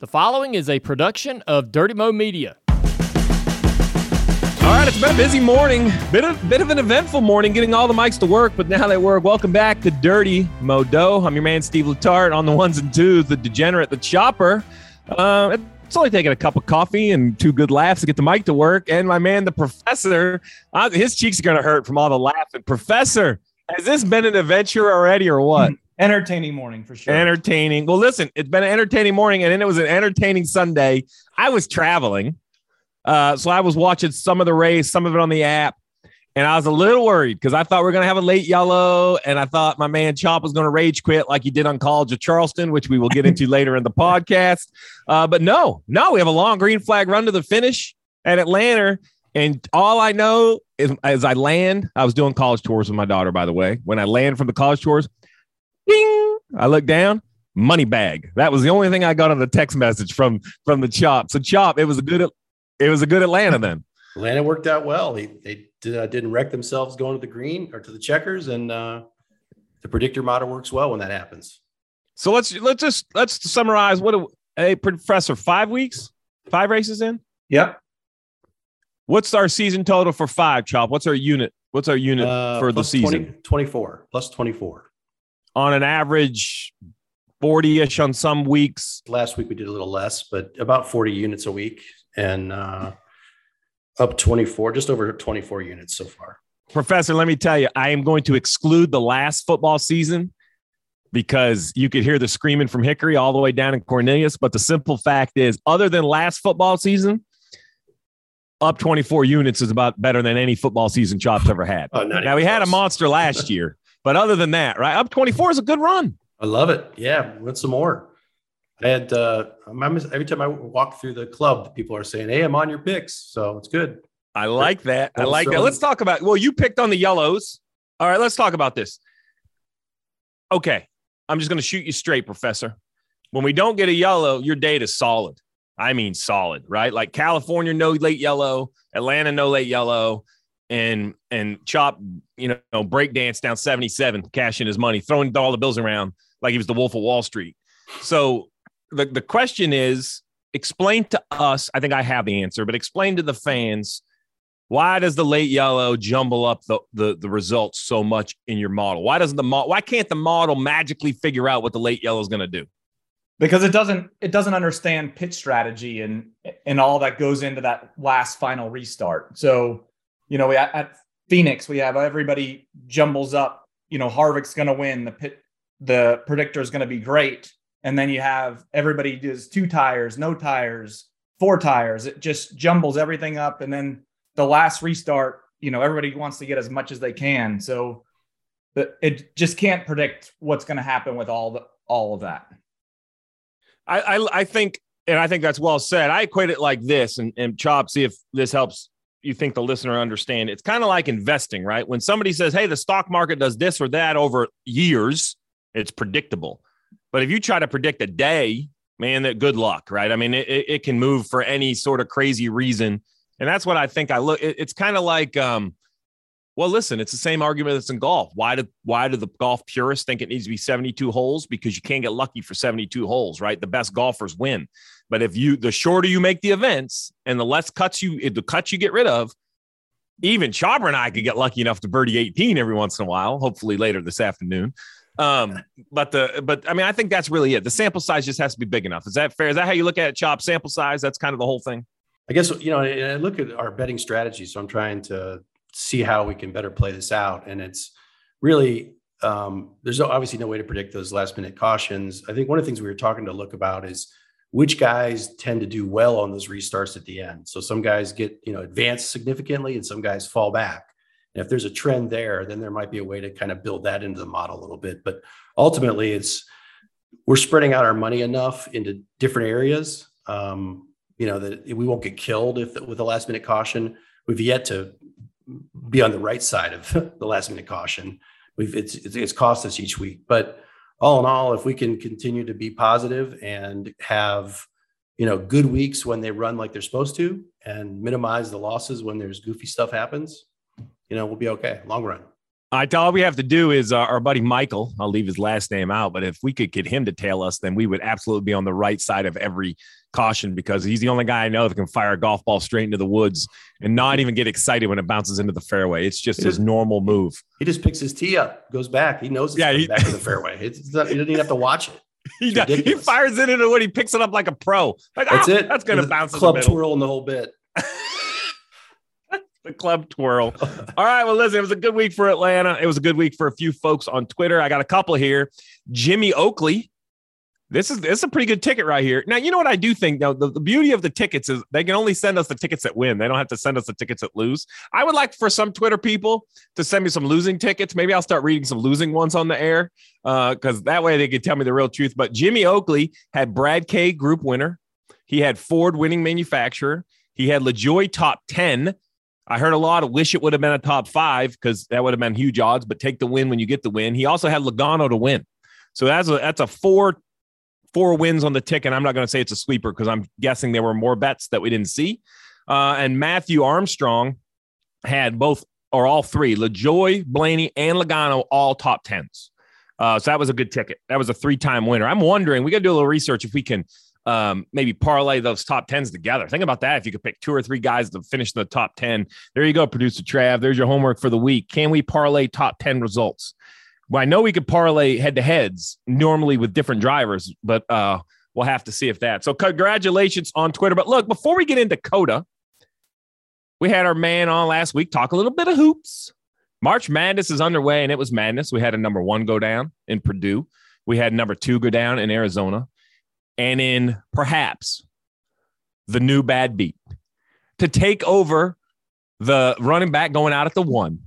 The following is a production of Dirty Mo Media. All right, it's been a busy morning, bit of bit of an eventful morning, getting all the mics to work, but now they work. Welcome back to Dirty Mo Modo. I'm your man Steve Letarte on the ones and twos, the degenerate, the chopper. Uh, it's only taking a cup of coffee and two good laughs to get the mic to work. And my man, the professor, uh, his cheeks are going to hurt from all the laughing. Professor, has this been an adventure already or what? Entertaining morning for sure. Entertaining. Well, listen, it's been an entertaining morning, and then it was an entertaining Sunday. I was traveling, uh, so I was watching some of the race, some of it on the app, and I was a little worried because I thought we are going to have a late yellow, and I thought my man Chop was going to rage quit like he did on College of Charleston, which we will get into later in the podcast. Uh, but no, no, we have a long green flag run to the finish at Atlanta. And all I know is as I land, I was doing college tours with my daughter, by the way. When I land from the college tours, Ding! I look down, money bag. That was the only thing I got on the text message from from the chop. So chop, it was a good it was a good Atlanta then. Atlanta worked out well. They they did, uh, didn't wreck themselves going to the green or to the checkers, and uh, the predictor model works well when that happens. So let's let's just let's summarize what a hey, professor five weeks, five races in. Yep. What's our season total for five? Chop. What's our unit? What's our unit uh, for the season? 20, 24 plus 24 on an average 40 ish on some weeks. Last week we did a little less, but about 40 units a week and uh, up 24, just over 24 units so far. Professor, let me tell you, I am going to exclude the last football season because you could hear the screaming from Hickory all the way down in Cornelius. But the simple fact is, other than last football season, up 24 units is about better than any football season Chops ever had. Oh, now, we had a monster last year. But other than that, right, up 24 is a good run. I love it. Yeah, went some more. I had uh, every time I walk through the club, people are saying, "Hey, I'm on your picks," so it's good. I like that. I like that. Let's talk about. Well, you picked on the yellows. All right, let's talk about this. Okay, I'm just going to shoot you straight, Professor. When we don't get a yellow, your data is solid. I mean, solid, right? Like California, no late yellow. Atlanta, no late yellow and and Chop, you know, break dance down 77, cashing his money, throwing all the bills around like he was the Wolf of Wall Street. So the, the question is explain to us. I think I have the answer, but explain to the fans why does the late yellow jumble up the, the, the results so much in your model? Why doesn't the model why can't the model magically figure out what the late yellow is going to do? Because it doesn't it doesn't understand pitch strategy and and all that goes into that last final restart. So you know, we at, at Phoenix, we have everybody jumbles up. You know, Harvick's going to win. The pit, the predictor is going to be great, and then you have everybody does two tires, no tires, four tires. It just jumbles everything up, and then the last restart, you know, everybody wants to get as much as they can. So, it just can't predict what's going to happen with all the all of that. I, I, I think, and I think that's well said. I equate it like this, and, and Chop, see if this helps you think the listener understand. It's kind of like investing, right? When somebody says, "Hey, the stock market does this or that over years," it's predictable. But if you try to predict a day, man, that good luck, right? I mean, it, it can move for any sort of crazy reason, and that's what I think. I look. It, it's kind of like, um, well, listen, it's the same argument that's in golf. Why do why do the golf purists think it needs to be seventy two holes? Because you can't get lucky for seventy two holes, right? The best golfers win. But if you the shorter you make the events and the less cuts you the cuts you get rid of, even Chopper and I could get lucky enough to birdie 18 every once in a while, hopefully later this afternoon. Um, but the but I mean, I think that's really it. The sample size just has to be big enough. Is that fair? Is that how you look at it, Chop? Sample size? That's kind of the whole thing. I guess you know, I look at our betting strategy. So I'm trying to see how we can better play this out. And it's really um, there's obviously no way to predict those last minute cautions. I think one of the things we were talking to look about is which guys tend to do well on those restarts at the end. So some guys get, you know, advance significantly and some guys fall back. And if there's a trend there, then there might be a way to kind of build that into the model a little bit. But ultimately, it's we're spreading out our money enough into different areas, um, you know, that we won't get killed if with a last minute caution. We've yet to be on the right side of the last minute caution. We've it's it's cost us each week, but all in all, if we can continue to be positive and have, you know, good weeks when they run like they're supposed to and minimize the losses when there's goofy stuff happens, you know, we'll be okay long run. I tell all we have to do is uh, our buddy Michael. I'll leave his last name out, but if we could get him to tail us, then we would absolutely be on the right side of every caution because he's the only guy I know that can fire a golf ball straight into the woods and not even get excited when it bounces into the fairway. It's just his normal move. He just picks his tee up, goes back. He knows it's Yeah, he- back to the fairway. It's, not, he doesn't even have to watch it. He, does, he fires it into the wood. He picks it up like a pro. Like That's "Ah, it. That's gonna The bounce in club twirl and the whole bit. the club twirl. All right. Well, listen, it was a good week for Atlanta. It was a good week for a few folks on Twitter. I got a couple here. Jimmy Oakley. This is this is a pretty good ticket right here. Now, you know what I do think though? The, the beauty of the tickets is they can only send us the tickets that win. They don't have to send us the tickets that lose. I would like for some Twitter people to send me some losing tickets. Maybe I'll start reading some losing ones on the air uh, because that way they could tell me the real truth. But Jimmy Oakley had Brad K group winner. He had Ford winning manufacturer. He had LaJoie top 10. I heard a lot of wish it would have been a top five because that would have been huge odds, but take the win when you get the win. He also had Logano to win. So that's a that's a four four wins on the ticket. I'm not going to say it's a sweeper because I'm guessing there were more bets that we didn't see. Uh, and Matthew Armstrong had both or all three, LaJoie, Blaney, and Logano all top tens. Uh, so that was a good ticket. That was a three time winner. I'm wondering, we got to do a little research if we can um, maybe parlay those top tens together. Think about that. If you could pick two or three guys to finish in the top 10, there you go, producer Trav. There's your homework for the week. Can we parlay top 10 results? Well, I know we could parlay head to heads normally with different drivers, but uh, we'll have to see if that. So, congratulations on Twitter. But look, before we get into COTA, we had our man on last week talk a little bit of hoops. March Madness is underway, and it was madness. We had a number one go down in Purdue. We had number two go down in Arizona, and in perhaps the new bad beat to take over the running back going out at the one.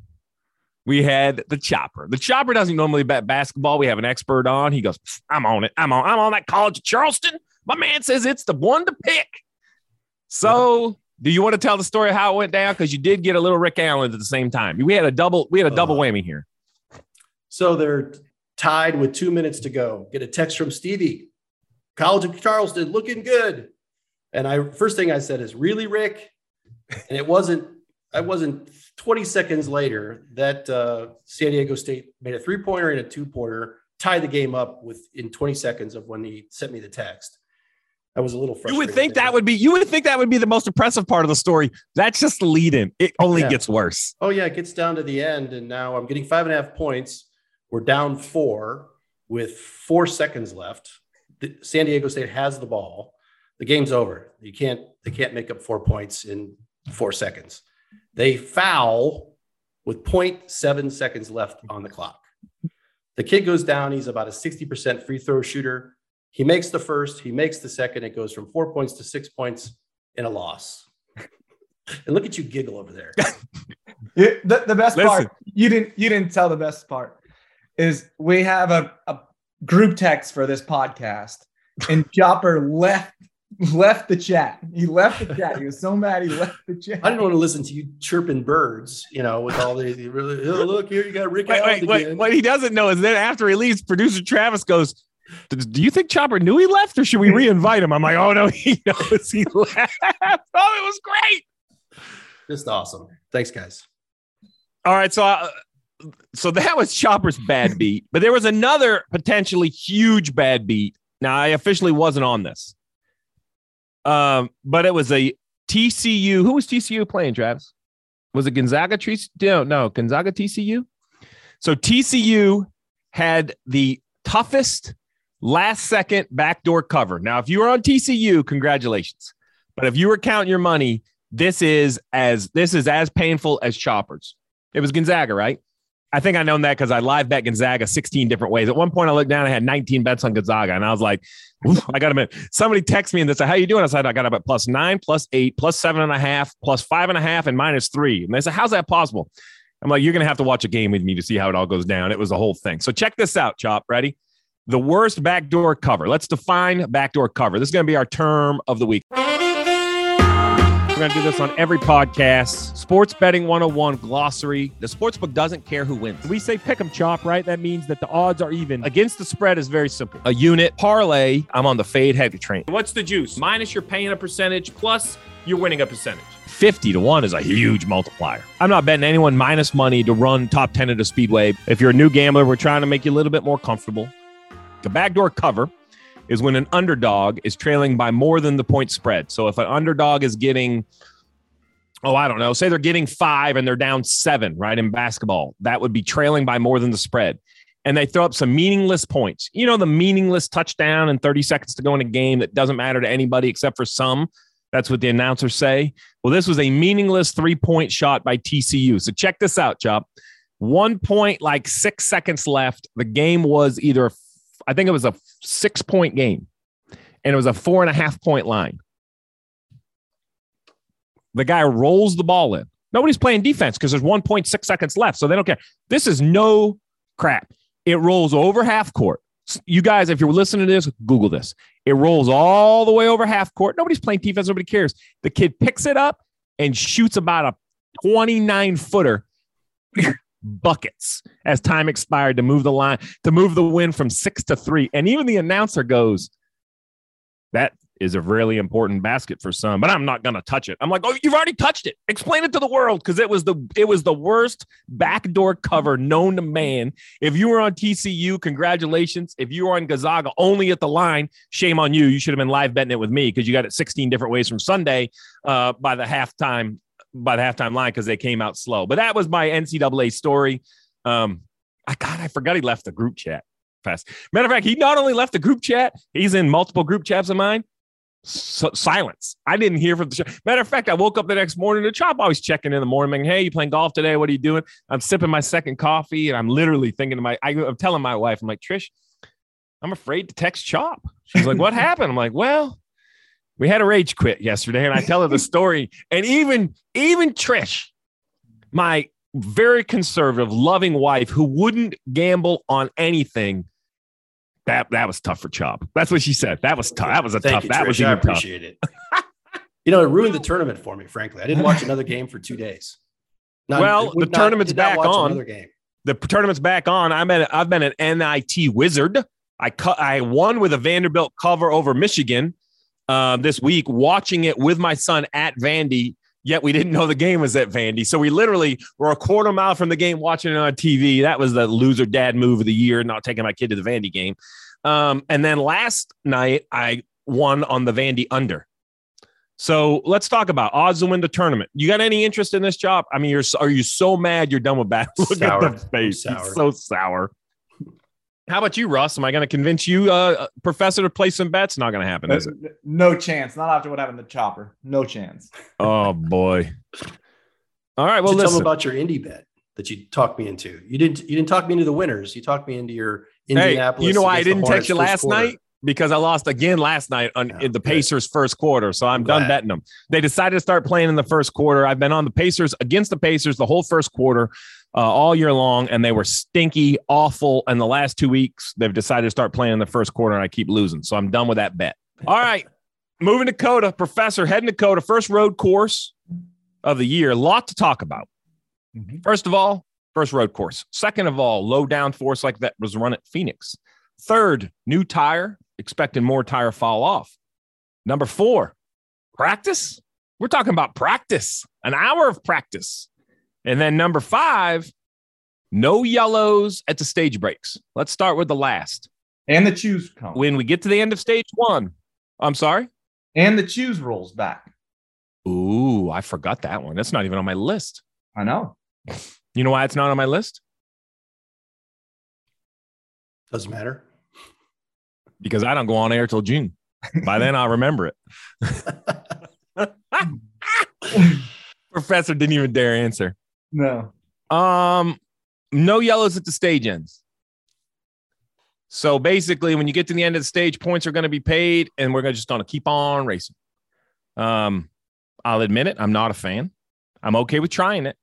We had the chopper. The chopper doesn't normally bet basketball. We have an expert on. He goes, "I'm on it. I'm on. I'm on that college of Charleston." My man says it's the one to pick. So, do you want to tell the story of how it went down? Because you did get a little Rick Allen at the same time. We had a double. We had a double Uh, whammy here. So they're tied with two minutes to go. Get a text from Stevie. College of Charleston looking good. And I first thing I said is, really, Rick? And it wasn't, I wasn't 20 seconds later that uh, San Diego State made a three-pointer and a two-pointer, tied the game up with in 20 seconds of when he sent me the text. I was a little frustrated. You would think there. that would be. You would think that would be the most impressive part of the story. That's just the lead in. It only Yeah. gets worse. Oh yeah, it gets down to the end, and now I'm getting five and a half points. We're down four with four seconds left. The, San Diego State has the ball. The game's over. You can't. They can't make up four points in four seconds. They foul with 0.7 seconds left on the clock. The kid goes down. He's about a 60% free throw shooter. He makes the first. He makes the second. It goes from four points to six points in a loss. and look at you giggle over there. The, the best Listen. part you didn't you didn't tell the best part is we have a, a group text for this podcast and Chopper left left the chat. He left the chat. He was so mad he left the chat. I didn't want to listen to you chirping birds, you know, with all the, the really, oh, look here, you got Rick Wait, wait, wait. again. What he doesn't know is then after he leaves, producer Travis goes, "Do you think Chopper knew he left, or should we reinvite him?" I'm like, "Oh no, he knows he left." oh, it was great. Just awesome. Thanks, guys. All right, so uh, so that was Chopper's bad beat, but there was another potentially huge bad beat. Now I officially wasn't on this, um, but it was a TCU. Who was TCU playing, Travis? Was it Gonzaga? No, no, Gonzaga TCU. So TCU had the toughest last second backdoor cover. Now, if you were on TCU, congratulations. But if you were counting your money, this is as this is as painful as Choppers. It was Gonzaga, right? I think I known that because I live bet Gonzaga 16 different ways. At one point, I looked down, I had 19 bets on Gonzaga, and I was like, I got them in. Somebody texted me and they said, How you doing? I said, I got up at plus nine, plus eight, plus seven and a half, plus five and a half, and minus three. And they said, How's that possible? I'm like, You're gonna have to watch a game with me to see how it all goes down. It was a whole thing. So check this out, Chop. Ready? The worst backdoor cover. Let's define backdoor cover. This is gonna be our term of the week. We're going to do this on every podcast. Sports Betting 101 glossary. The sportsbook doesn't care who wins. We say pick 'em chop, right? That means that the odds are even. Against the spread is very simple. A unit, parlay, I'm on the fade heavy train. What's the juice? Minus you're paying a percentage, plus you're winning a percentage. 50 to 1 is a huge multiplier. I'm not betting anyone minus money to run top 10 at a speedway. If you're a new gambler, we're trying to make you a little bit more comfortable. The backdoor cover is when an underdog is trailing by more than the point spread. So if an underdog is getting, oh, I don't know, say they're getting five and they're down seven, right, in basketball, that would be trailing by more than the spread. And they throw up some meaningless points. You know, the meaningless touchdown and 30 seconds to go in a game that doesn't matter to anybody except for some. That's what the announcers say. Well, this was a meaningless three point shot by TCU. So check this out, Chop. One point, like six seconds left. The game was either, I think it was a six point game, and it was a four and a half point line. The guy rolls the ball in. Nobody's playing defense because there's 1.6 seconds left. So they don't care. This is no crap. It rolls over half court. You guys, if you're listening to this, Google this. It rolls all the way over half court. Nobody's playing defense. Nobody cares. The kid picks it up and shoots about a 29 footer buckets as time expired to move the line, to move the win from six to three. And even the announcer goes, That is a really important basket for some, but I'm not gonna touch it. I'm like, oh, you've already touched it. Explain it to the world because it was the it was the worst backdoor cover known to man. If you were on TCU, congratulations. If you were on Gonzaga only at the line, shame on you. You should have been live betting it with me because you got it 16 different ways from Sunday uh, by the halftime by the halftime line because they came out slow. But that was my NCAA story. Um, I God, I forgot he left the group chat. Fast. Matter of fact, he not only left the group chat, he's in multiple group chats of mine so, silence. I didn't hear from the show. Matter of fact, I woke up the next morning. The chop always checking in the morning. Hey, you playing golf today? What are you doing? I'm sipping my second coffee, and I'm literally thinking to my. I, am telling my wife, I'm like, Trish, I'm afraid to text Chop. She's like, What happened? I'm like, Well, we had a rage quit yesterday, and I tell her the story, and even even Trish, my very conservative, loving wife who wouldn't gamble on anything that that was tough for Chop. That's what she said. That was tough. That was a Thank tough. You, that Trish. was I even appreciate tough. it. you know, it ruined the tournament for me. Frankly, I didn't watch another game for two days. Not, well, the not, tournament's back on. Game. The tournament's back on. I'm at. I've been an NIT wizard. I cut. I won with a Vanderbilt cover over Michigan uh, this week. Watching it with my son at Vandy yet we didn't know the game was at Vandy. So we literally were a quarter mile from the game watching it on TV. That was the loser dad move of the year, not taking my kid to the Vandy game. Um, and then last night I won on the Vandy under. So let's talk about odds to win the tournament. You got any interest in this job? I mean, you're are you so mad you're done with bat? Look sour. at the face. Sour. so sour. How about you, Russ? Am I going to convince you, uh, professor, to play some bets? Not going to happen, is it? No chance. Not after what happened to Chopper. No chance. oh boy. All right. Well, listen. tell me about your indie bet that you talked me into. You didn't. You didn't talk me into the winners. You talked me into your Indianapolis. Hey, you know why I didn't text you last quarter. night? Because I lost again last night on, in the Pacers' first quarter. So I'm, I'm done betting them. They decided to start playing in the first quarter. I've been on the Pacers against the Pacers the whole first quarter uh, all year long, and they were stinky, awful. And the last two weeks, they've decided to start playing in the first quarter, and I keep losing. So I'm done with that bet. All right. Moving to COTA, Professor, heading to COTA, first road course of the year. A lot to talk about. Mm-hmm. First of all, first road course. Second of all, low down force like that was run at Phoenix. Third, new tire, expecting more tire fall off. Number four, practice. We're talking about practice, an hour of practice. And then number five, no yellows at the stage breaks. Let's start with the last. And the choose cone. When we get to the end of stage one, I'm sorry? And the choose rolls back. Ooh, I forgot that one. That's not even on my list. I know. You know why it's not on my list? Doesn't matter. Because I don't go on air till June. By then, I'll remember it. Professor didn't even dare answer. No. Um, no yellows at the stage ends. So basically, when you get to the end of the stage, points are going to be paid, and we're just going to keep on racing. Um, I'll admit it, I'm not a fan. I'm okay with trying it.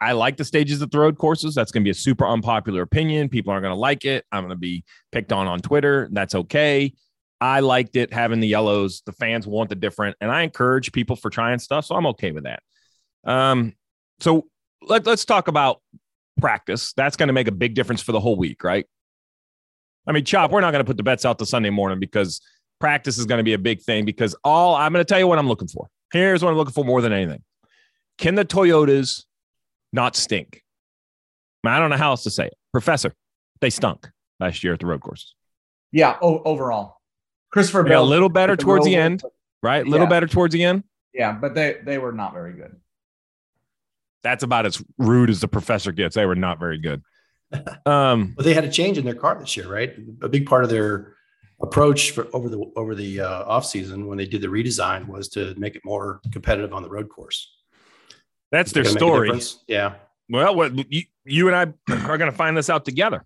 I like the stages at the road courses. That's going to be a super unpopular opinion. People aren't going to like it. I'm going to be picked on on Twitter. That's okay. I liked it having the yellows. The fans want the different, and I encourage people for trying stuff, so I'm okay with that. Um, so let, let's talk about practice. That's going to make a big difference for the whole week, right? I mean, Chop, we're not going to put the bets out the Sunday morning because practice is going to be a big thing. Because all I'm going to tell you what I'm looking for. Here's what I'm looking for more than anything. Can the Toyotas not stink? I don't know how else to say it. Professor, they stunk last year at the road courses. Yeah, o- overall. Christopher Bell a little better towards the end, right? A little Yeah. better towards the end. Yeah, but they they were not very good. That's about as rude as the professor gets. They were not very good. Um, But they had a change in their car this year, right? A big part of their approach for over the over the uh, off season when they did the redesign was to make it more competitive on the road course. that's their Gonna make a story. Yeah. Well, what you, you and I are going to find this out together.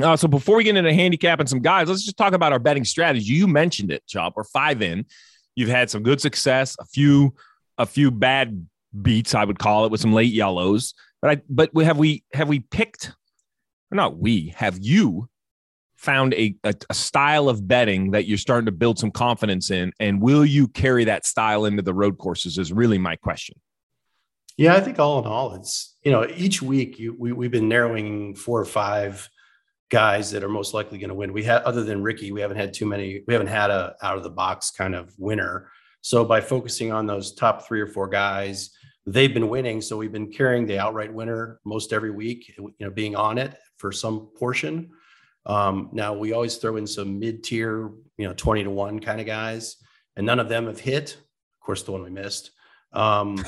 Uh, so before we get into handicap and some guys, let's just talk about our betting strategy. You mentioned it, Chop. We're five in. You've had some good success, a few, a few bad beats, I would call it, with some late yellows. But I, but we have we have we picked, or not we have you found a, a a style of betting that you're starting to build some confidence in, and will you carry that style into the road courses? Is really my question. Yeah, I think all in all, it's you know each week you, we we've been narrowing four or five guys that are most likely going to win. We had other than Ricky, we haven't had too many. We haven't had a out of the box kind of winner. So by focusing on those top three or four guys, they've been winning. So we've been carrying the outright winner most every week. You know, being on it for some portion. Um, now we always throw in some mid tier, you know, twenty to one kind of guys, and none of them have hit. Of course, the one we missed. Um,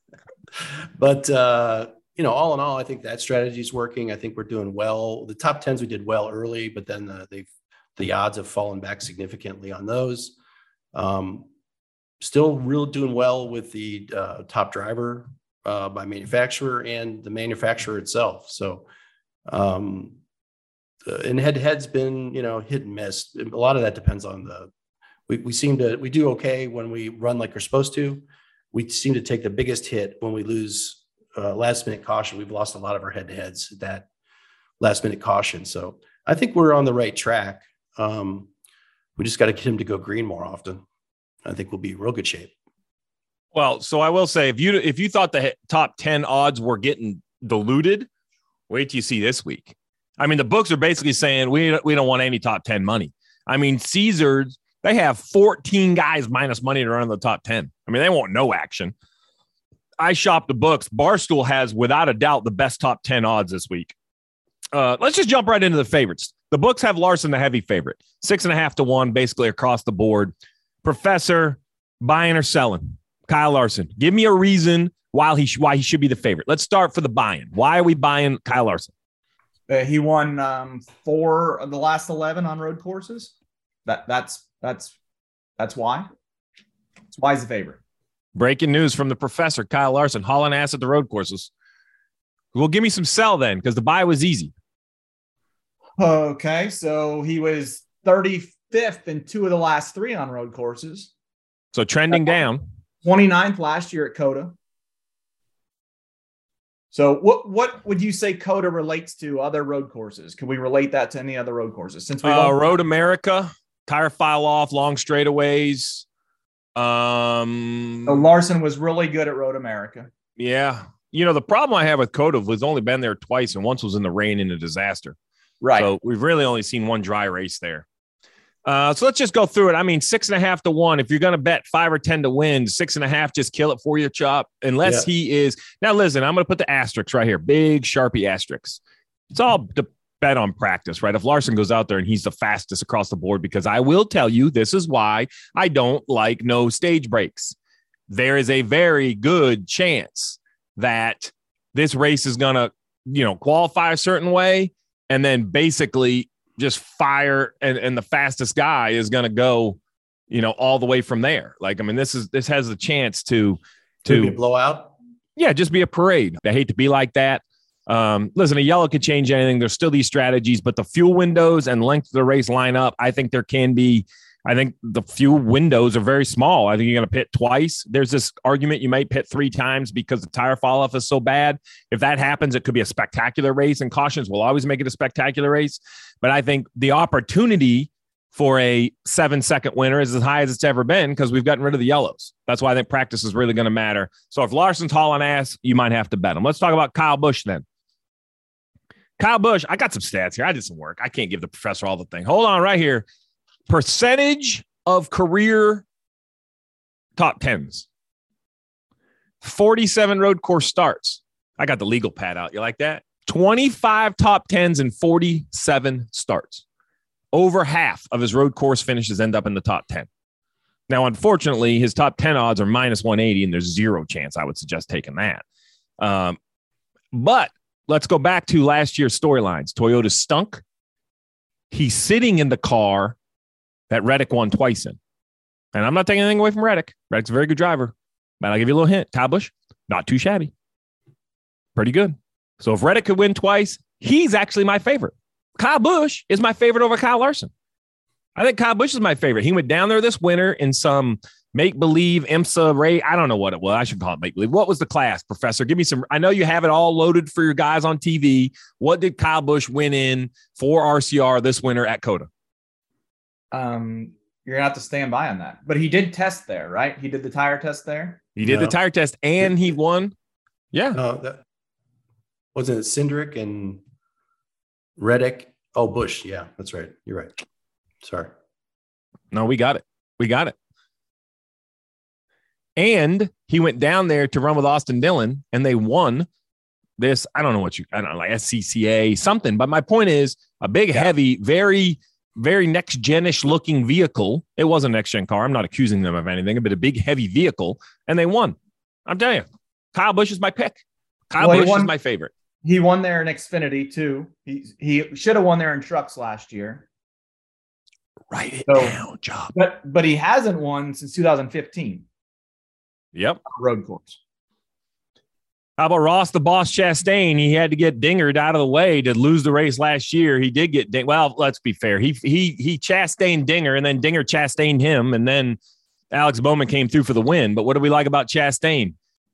but uh, you know, all in all, I think that strategy is working. I think we're doing well. The top tens we did well early, but then the, they've the odds have fallen back significantly on those. Um, still, real doing well with the uh, top driver uh, by manufacturer and the manufacturer itself. So, um, uh, and head to head's been you know hit and miss. A lot of that depends on the. We, we seem to we do okay when we run like we're supposed to. We seem to take the biggest hit when we lose uh, last minute caution. We've lost a lot of our head to heads that last minute caution. So I think we're on the right track. Um, we just got to get him to go green more often. I think we'll be real good shape. Well, so I will say, if you if you thought the top ten odds were getting diluted, wait till you see this week. I mean, the books are basically saying we we don't want any top ten money. I mean, Caesars they have fourteen guys minus money to run in the top ten. I mean, they want no action. I shop the books. Barstool has, without a doubt, the best top ten odds this week. Uh, let's just jump right into the favorites. The books have Larson the heavy favorite, six and a half to one, basically across the board. Professor, buying or selling? Kyle Larson. Give me a reason why he sh- why he should be the favorite. Let's start for the buy-in. Why are we buying Kyle Larson? Uh, he won um, four of the last eleven on road courses. That that's that's that's why. That's why he's the favorite. Breaking news from the professor, Kyle Larson, hauling ass at the road courses. Well, give me some sell then, because the buy was easy. Okay, so he was 35th in two of the last three on road courses. So trending down. 29th last year at COTA. So what what would you say COTA relates to other road courses? Can we relate that to any other road courses? Since we Uh, Road America, tire file off, long straightaways. Um, so Larson was really good at Road America. yeah. You know, the problem I have with COTA was only been there twice, and once was in the rain in a disaster. Right. So we've really only seen one dry race there. Uh, so let's just go through it. I mean, six and a half to one. If you're going to bet five or 10 to win, six and a half, just kill it for your chop. Unless Yeah. he is. Now, listen, I'm going to put the asterisks right here. Big Sharpie asterisks. It's all to bet on practice, right? If Larson goes out there and he's the fastest across the board, because I will tell you, this is why I don't like no stage breaks. There is a very good chance that this race is going to, you know, qualify a certain way and then basically just fire and, and the fastest guy is going to go you know all the way from there. Like i mean this is this has a chance to To be a to blowout. yeah just be a parade. I hate to be like that. Um listen a yellow could change anything. There's still these strategies but the fuel windows and length of the race line up i think there can be I think the few windows are very small. I think you're going to pit twice. There's this argument you might pit three times because the tire fall off is so bad. If that happens, it could be a spectacular race, and cautions will always make it a spectacular race. But I think the opportunity for a seven second winner is as high as it's ever been because we've gotten rid of the yellows. That's why I think practice is really going to matter. So if Larson's hauling ass, you might have to bet him. Let's talk about Kyle Busch then. Kyle Busch, I got some stats here. I did some work. I can't give the professor all the thing. Hold on right here. Percentage of career top tens. 47 road course starts. I got the legal pad out. You like that? 25 top tens and 47 starts. Over half of his road course finishes end up in the top 10. Now, unfortunately, his top 10 odds are minus 180, and there's zero chance I would suggest taking that. Um, but let's go back to last year's storylines. Toyota stunk. He's sitting in the car that Reddick won twice in. And I'm not taking anything away from Reddick. Reddick's a very good driver. But I'll give you a little hint. Kyle Busch, not too shabby. Pretty good. So if Reddick could win twice, he's actually my favorite. Kyle Busch is my favorite over Kyle Larson. I think Kyle Busch is my favorite. He went down there this winter in some make believe IMSA Ray. I don't know what it was. I should call it make believe. What was the class, Professor? Give me some. I know you have it all loaded for your guys on TV. What did Kyle Busch win in for RCR this winter at COTA? Um, you're gonna have to stand by on that. But he did test there, right? He did the tire test there. He did No. the tire test and he won. Yeah. No, that wasn't it Cindric and Reddick. Oh, Busch. Yeah, that's right. You're right. Sorry. No, we got it. We got it. And he went down there to run with Austin Dillon and they won this. I don't know what you, I don't know, like SCCA, something. But my point is a big, heavy, very, very next genish looking vehicle. It was a next gen car. I'm not accusing them of anything, but a big, heavy vehicle. And they won. I'm telling you, Kyle Busch is my pick. Kyle Well, he Busch is my favorite. He won there in Xfinity too. He he should have won there in trucks last year. Write it So- down, job. But but he hasn't won since 2015 Yep. road course. How about Ross the Boss Chastain? He had to get dingered out of the way to lose the race last year. He did get ding. Well, let's be fair. He he he Chastained Dinger, and then Dinger Chastained him, and then Alex Bowman came through for the win. But what do we like about Chastain?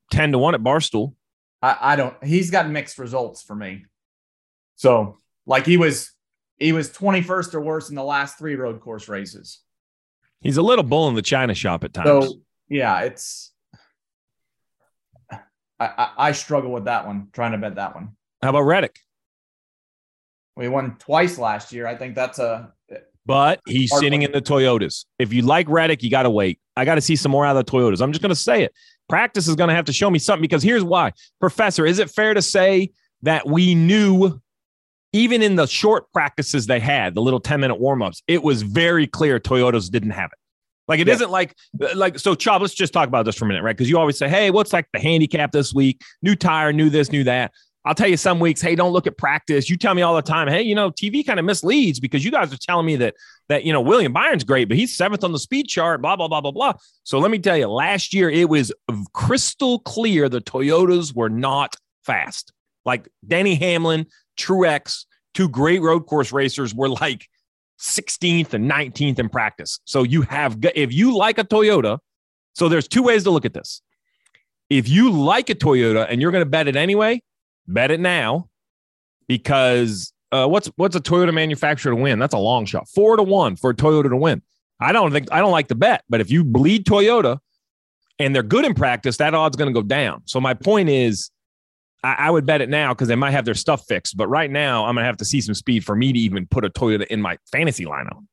Ten to one at Barstool. I, I don't he's got mixed results for me. So like he was he was 21st or worse in the last three road course races. He's a little bull in the china shop at times. So yeah, it's I, I I struggle with that one, trying to bet that one. How about Reddick? We won twice last year. I think that's a But he's sitting one. in the Toyotas. If you like Reddick, you got to wait. I got to see some more out of the Toyotas. I'm just going to say it. Practice is going to have to show me something because here's why. Professor, is it fair to say that we knew, even in the short practices they had, the little 10 minute warm ups, it was very clear Toyotas didn't have it. Like it Yeah. not like like so. Chop. Let's just talk about this for a minute, right? Because you always say, "Hey, what's like the handicap this week? New tire, new this, new that." I'll tell you some weeks, hey, don't look at practice. You tell me all the time, hey, you know, TV kind of misleads because you guys are telling me that that you know William Byron's great, but he's seventh on the speed chart, blah blah blah blah blah. So let me tell you, last year it was crystal clear the Toyotas were not fast. Like Denny Hamlin, Truex, two great road course racers were like 16th and 19th in practice. So you have if you like a Toyota, so there's two ways to look at this. If you like a Toyota and you're going to bet it anyway, bet it now because uh, what's what's a Toyota manufacturer to win? That's a long shot. Four to one for a Toyota to win. I don't think I don't like the bet, but if you bleed Toyota and they're good in practice, that odd's going to go down. So my point is, I, I would bet it now because they might have their stuff fixed. But right now, I'm going to have to see some speed for me to even put a Toyota in my fantasy lineup.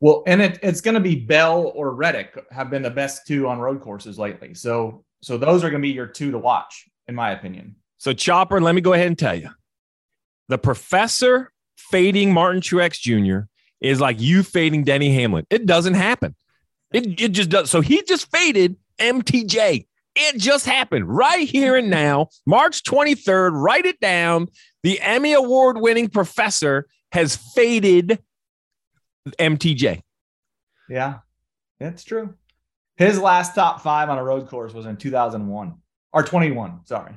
well, and it, it's going to be Bell or Reddick have been the best two on road courses lately. So so those are going to be your two to watch, in my opinion. So Chopper, let me go ahead and tell you, the professor fading Martin Truex Jr. is like you fading Denny Hamlin. It doesn't happen. It, it just does. So he just faded MTJ. It just happened right here and now, March 23rd. Write it down. The Emmy Award winning professor has faded MTJ. Yeah, that's true. His last top five on a road course was in 2001 or 21. Sorry.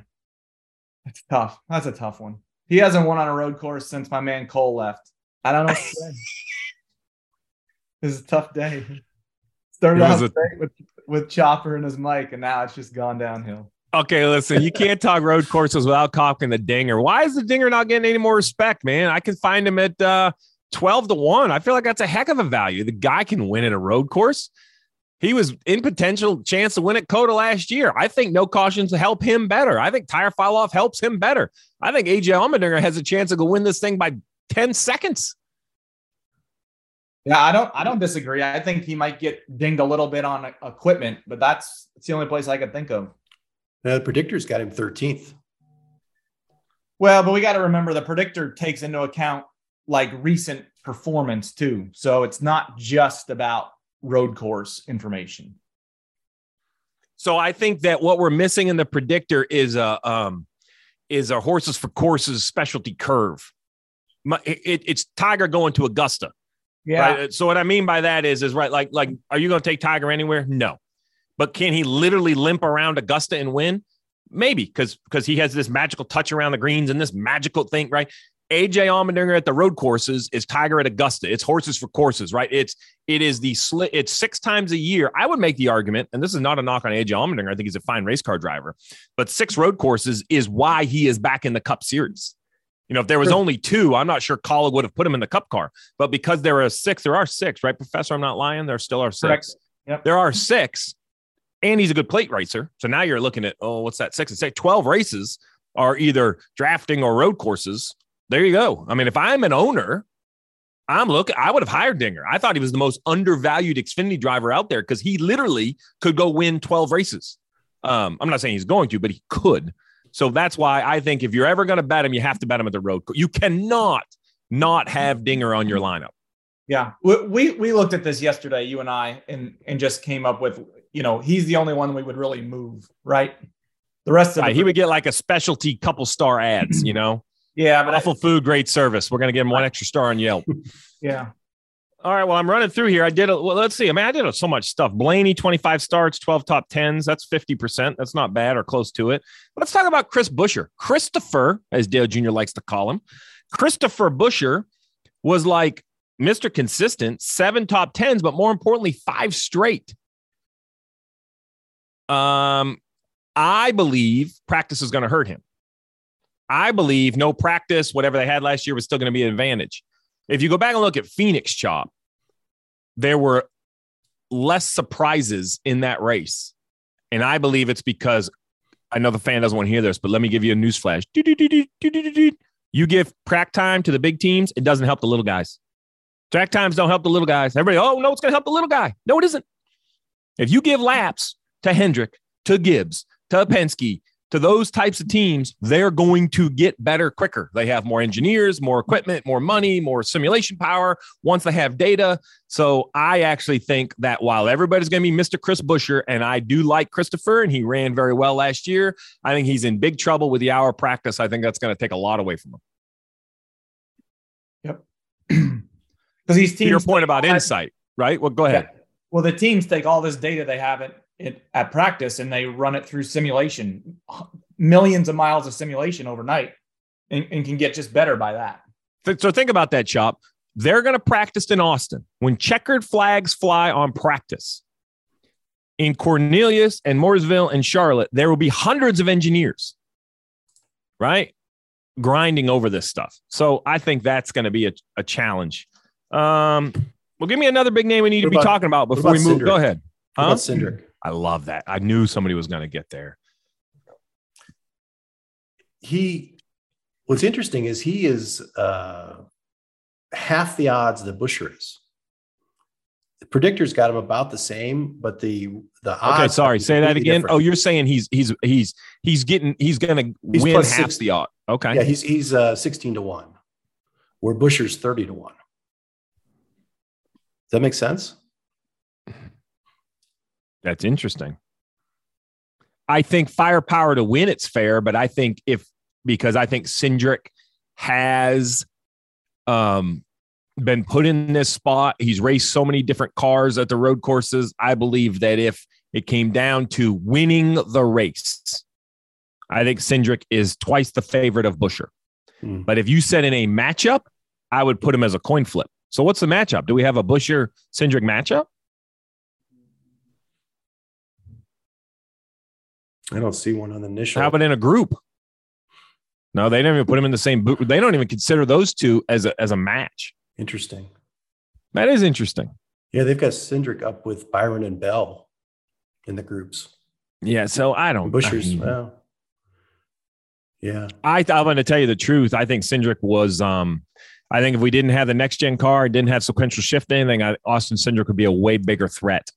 That's tough. That's a tough one. He hasn't won on a road course since my man Cole left. I don't know what to say. It was a tough day. Started off a- with, with Chopper and his mic, and now it's just gone downhill. Okay, listen, you can't talk road courses without copying the dinger. Why is the dinger not getting any more respect, man? I can find him at uh 12 to 1. I feel like that's a heck of a value. The guy can win at a road course. He was in potential chance to win at COTA last year. I think no cautions help him better. I think tire fall off helps him better. I think AJ Allmendinger has a chance to go win this thing by 10 seconds. Yeah, I don't I don't disagree. I think he might get dinged a little bit on equipment, but that's, that's the only place I could think of. Now, the predictor's got him 13th. Well, but we got to remember the predictor takes into account like recent performance too. So it's not just about road course information. So I think that what we're missing in the predictor is a um, is a horses for courses specialty curve. It, it, it's Tiger going to Augusta. Yeah. Right? So what I mean by that is is right like like are you going to take Tiger anywhere? No. But can he literally limp around Augusta and win? Maybe because because he has this magical touch around the greens and this magical thing, right? AJ Allmendinger at the road courses is Tiger at Augusta. It's horses for courses, right? It's it is the slit. It's six times a year. I would make the argument, and this is not a knock on AJ Allmendinger. I think he's a fine race car driver, but six road courses is why he is back in the Cup Series. You know, if there was sure. only two, I'm not sure Kaulig would have put him in the Cup car, but because there are six, there are six, right, Professor? I'm not lying. There still are six. Yep. There are six, and he's a good plate racer. So now you're looking at oh, what's that? Six and six, 12 races are either drafting or road courses there you go. I mean, if I'm an owner, I'm looking, I would have hired Dinger. I thought he was the most undervalued Xfinity driver out there because he literally could go win 12 races. Um, I'm not saying he's going to, but he could. So that's why I think if you're ever going to bet him, you have to bet him at the road. You cannot not have Dinger on your lineup. Yeah, we we looked at this yesterday, you and I, and and just came up with, you know, he's the only one we would really move, right? The rest of right, he would get like a specialty couple star ads, you know. Yeah, but awful I, food, great service. We're gonna give him one extra star on Yelp. yeah. All right. Well, I'm running through here. I did. A, well, let's see. I mean, I did so much stuff. Blaney, 25 starts, 12 top tens. That's 50%. That's not bad or close to it. Let's talk about Chris Buescher. Christopher, as Dale Jr. likes to call him, Christopher Buescher was like Mr. Consistent, seven top tens, but more importantly, five straight. Um, I believe practice is going to hurt him. I believe no practice, whatever they had last year, was still going to be an advantage. If you go back and look at Phoenix Chop, there were less surprises in that race. And I believe it's because I know the fan doesn't want to hear this, but let me give you a newsflash. You give track time to the big teams, it doesn't help the little guys. Track times don't help the little guys. Everybody, oh, no, it's going to help the little guy. No, it isn't. If you give laps to Hendrick, to Gibbs, to Penske, to those types of teams, they're going to get better quicker. They have more engineers, more equipment, more money, more simulation power once they have data. So I actually think that while everybody's going to be Mr. Chris Buescher, and I do like Christopher, and he ran very well last year, I think he's in big trouble with the hour practice. I think that's going to take a lot away from him. Yep. Because these teams. To your point about insight, right? Well, go ahead. Yeah. Well, the teams take all this data they have it it, at practice and they run it through simulation, millions of miles of simulation overnight, and, and can get just better by that. So think about that, Chop. They're going to practice in Austin. When checkered flags fly on practice in Cornelius and Mooresville and Charlotte, there will be hundreds of engineers, right? Grinding over this stuff. So I think that's going to be a, a challenge. Um, well, give me another big name we need what to about, be talking about before about we move. Cindric? Go ahead. Huh? What about Cindric? I love that. I knew somebody was going to get there. He, what's interesting is he is uh, half the odds that Buescher is. The predictors got him about the same, but the the odds. Okay, sorry. Say that again. Different. Oh, you're saying he's he's he's he's getting he's going to win half six, the odds. Okay. Yeah, he's he's uh, sixteen to one, where Buescher's thirty to one. Does that make sense? That's interesting. I think firepower to win it's fair, but I think if because I think Cindric has um been put in this spot, he's raced so many different cars at the road courses. I believe that if it came down to winning the race, I think Cindric is twice the favorite of Buescher. Hmm. But if you said in a matchup, I would put him as a coin flip. So what's the matchup? Do we have a Buescher Cindric matchup? I don't see one on the initial. How about in a group? No, they don't even put them in the same boot. They don't even consider those two as a as a match. Interesting. That is interesting. Yeah, they've got Cindric up with Byron and Bell in the groups. Yeah, so I don't. Buescher's. I mean, well, yeah. I I'm going to tell you the truth. I think Cindric was. um I think if we didn't have the next gen car, didn't have sequential shift anything, I, Austin Cindric would be a way bigger threat.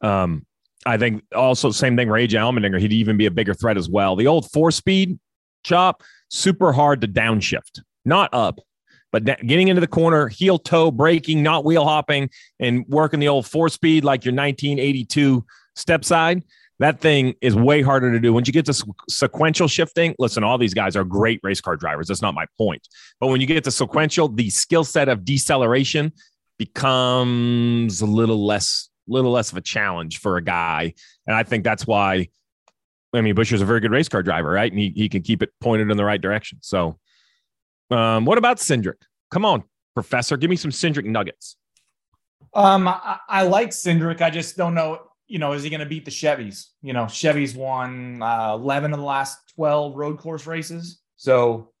Um, I think also same thing. Ray Allmendinger, he'd even be a bigger threat as well. The old four speed chop, super hard to downshift, not up, but da- getting into the corner, heel toe braking, not wheel hopping, and working the old four speed like your 1982 step side. That thing is way harder to do. Once you get to sequ- sequential shifting, listen, all these guys are great race car drivers. That's not my point. But when you get to sequential, the skill set of deceleration becomes a little less, little less of a challenge for a guy. And I think that's why. I mean, Buescher's a very good race car driver, right? And he, he can keep it pointed in the right direction. So, um, what about Cindric? Come on, Professor, give me some Cindric nuggets. Um, I, I like Cindric. I just don't know. You know, is he going to beat the Chevys? You know, Chevys won uh, eleven of the last twelve road course races. So,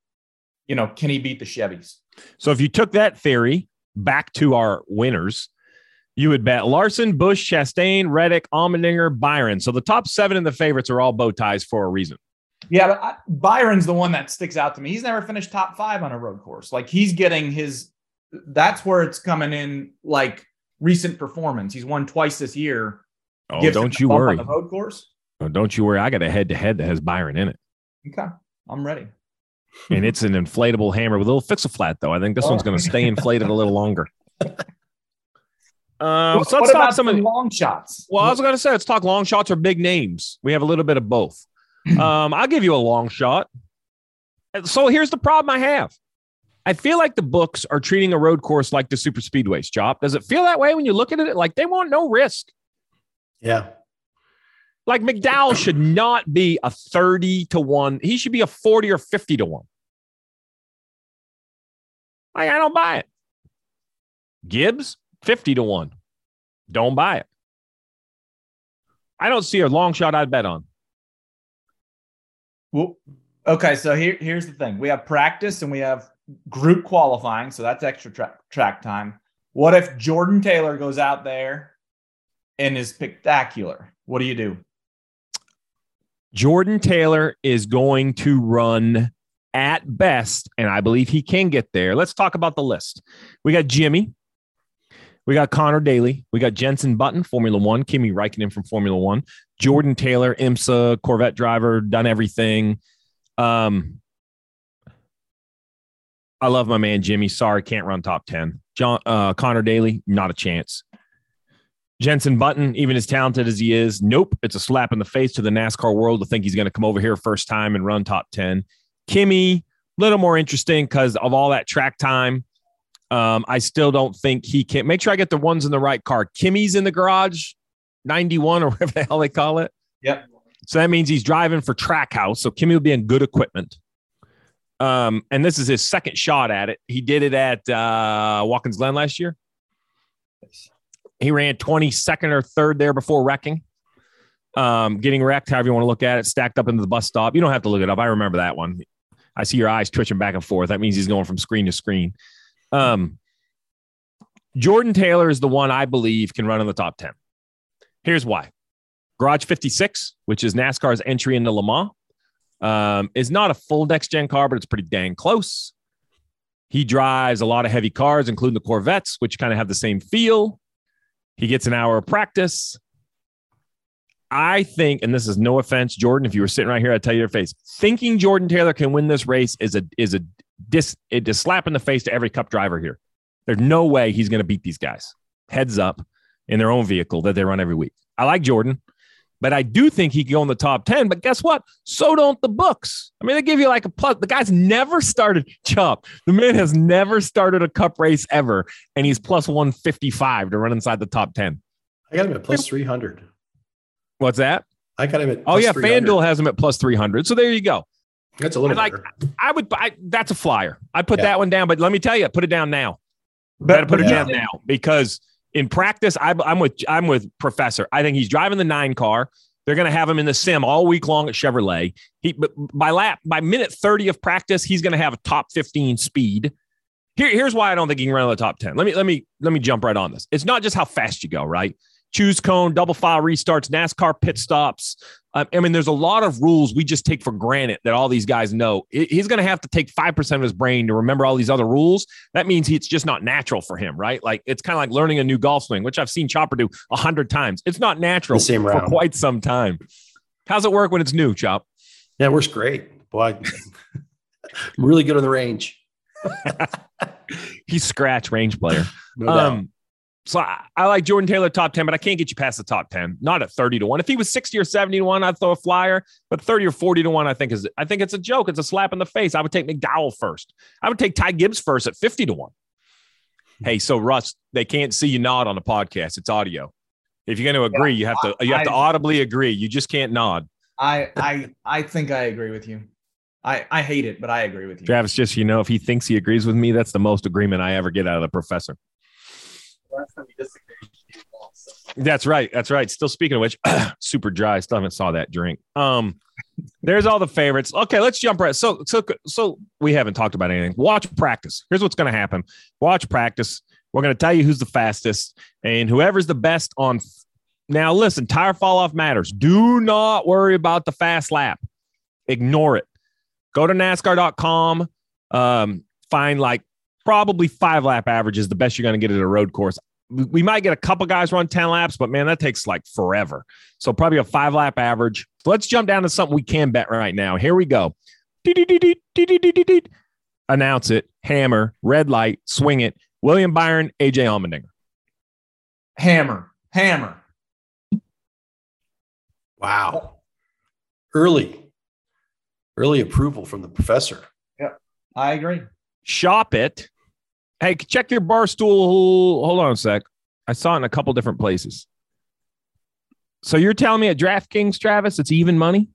you know, can he beat the Chevys? So if you took that theory back to our winners, you would bet Larson, Busch, Chastain, Reddick, Allmendinger, Byron. So the top seven in the favorites are all bow ties for a reason. Yeah, but I, Byron's the one that sticks out to me. He's never finished top five on a road course. Like he's getting his. That's where it's coming in. Like recent performance, he's won twice this year. Oh, Gives don't you worry. The road course. Oh, don't you worry. I got a head to head that has Byron in it. Okay, I'm ready. And it's an inflatable hammer with a little fix a flat, though. I think this Oh. one's going to stay inflated a little longer. Um, What- so let's talk about some of the the. long shots. Well, I was going to say, let's talk long shots or big names. We have a little bit of both. Um, I'll give you a long shot. So here's the problem I have. I feel like the books are treating a road course like the super speedways. Chop, does it feel that way when you look at it? Like they want no risk. Yeah. Like McDowell should not be a 30 to 1. He should be a 40 or 50 to 1. Like, I don't buy it. Gibbs, 50 to 1. Don't buy it. I don't see a long shot I'd bet on. Well, okay, so here, here's the thing: we have practice and we have group qualifying, so that's extra track track time. What if Jordan Taylor goes out there and is spectacular? What do you do? Jordan Taylor is going to run at best, and I believe he can get there. Let's talk about the list. We got Jimmie. We got Connor Daly. We got Jensen Button, Formula One. Kimi Räikkönen from Formula One. Jordan Taylor, IMSA, Corvette driver, done everything. Um, I love my man Jimmie. Sorry, can't run top 10. John uh, Connor Daly, not a chance. Jensen Button, even as talented as he is, nope. It's a slap in the face to the NASCAR world to think he's going to come over here first time and run top 10. Kimi, little more interesting because of all that track time. Um, I still don't think he can. Make sure I get the ones in the right car. Kimi's in the garage, 91 or whatever the hell they call it. Yep. So that means he's driving for Trackhouse. So Kimi will be in good equipment. Um, and this is his second shot at it. He did it at uh, Watkins Glen last year. He ran 22nd or third there before wrecking. Um, getting wrecked, however you want to look at it, stacked up into the bus stop. You don't have to look it up. I remember that one. I see your eyes twitching back and forth. That means he's going from screen to screen. Um, Jordan Taylor is the one I believe can run in the top 10. Here's why. Garage 56, which is NASCAR's entry into Le Mans, um, is not a full next gen car, but it's pretty dang close. He drives a lot of heavy cars, including the Corvettes, which kind of have the same feel. He gets an hour of practice. I think, and this is no offense, Jordan, if you were sitting right here, I'd tell you your face. Thinking Jordan Taylor can win this race is a is a dis it is slap in the face to every cup driver here. There's no way he's going to beat these guys. Heads up in their own vehicle that they run every week. I like Jordan, but I do think he can go in the top 10. But guess what? So don't the books. I mean, they give you like a plus. The guy's never started chop. The man has never started a cup race ever, and he's plus 155 to run inside the top 10. I got him at plus 300. What's that? I got him at Oh, yeah. FanDuel has him at plus 300. So there you go. That's a little I like- better. I would buy that's a flyer. I put Yeah. that one down, but let me tell you, put it down now. Better put it yeah. down now because in practice, I, I'm with I'm with Professor. I think he's driving the nine car. They're going to have him in the sim all week long at Chevrolet. He but by lap by minute thirty of practice, he's going to have a top fifteen speed, Here, here's why I don't think he can run in the top 10. Let me let me let me jump right on this. It's not just how fast you go, right? Choose cone, double file restarts, NASCAR pit stops. Um, I mean, there's a lot of rules we just take for granted that all these guys know. He's going to have to take 5% of his brain to remember all these other rules. That means it's just not natural for him, right? Like it's kind of like learning a new golf swing, which I've seen Chopper do a hundred times. It's not natural The same for round. quite some time. How's it work when it's new, Chop? Yeah, it works great. Boy, I'm really good on the range. He's scratch range player. No doubt. Um, so I, I like Jordan Taylor top 10, but I can't get you past the top 10. Not at 30 to 1. If he was 60 or 70 to 1, I'd throw a flyer, but 30 or 40 to 1, I think is I think it's a joke. It's a slap in the face. I would take McDowell first. I would take Ty Gibbs first at 50 to 1. Hey, so Russ, they can't see you nod on the podcast. It's audio. If you're going to agree, you have to you have to I- audibly agree. You just can't nod. I I I think I agree with you. I I hate it, but I agree with you. Travis, just you know, if he thinks he agrees with me, that's the most agreement I ever get out of the professor. That's right. That's right. Still speaking of which, super dry. Still haven't saw that drink. Um, there's all the favorites. Okay, let's jump right. So so so we haven't talked about anything. Watch practice. Here's what's going to happen. Watch practice. We're going to tell you who's the fastest and whoever's the best on. Now listen, tire fall off matters. Do not worry about the fast lap. Ignore it. Go to NASCAR.com. Um, find like probably five lap average is the best you're going to get at a road course we we might get a couple guys run 10 laps, but man, that takes like forever. So probably a five lap average. So let's jump down to something we can bet right now. Here we go. Announce it, hammer, red light, swing it. William Byron, AJ Allmendinger. Hammer, hammer. wow. Oh. Early, early approval from the professor. Yep. I agree. Shop it. Hey, check your bar stool. Hold on a sec. I saw it in a couple different places. So you're telling me at DraftKings, Travis, it's even money?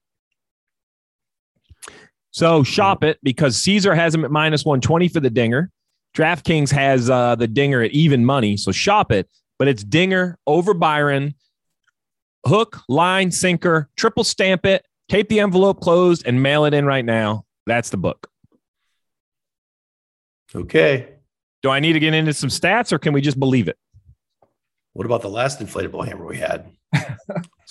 So shop it because Caesar has him at minus 120 for the dinger. DraftKings has uh, the dinger at even money. So shop it, but it's dinger over Byron, hook, line, sinker, triple stamp it, tape the envelope closed, and mail it in right now. That's the book. Okay. Do I need to get into some stats or can we just believe it? What about the last inflatable hammer we had?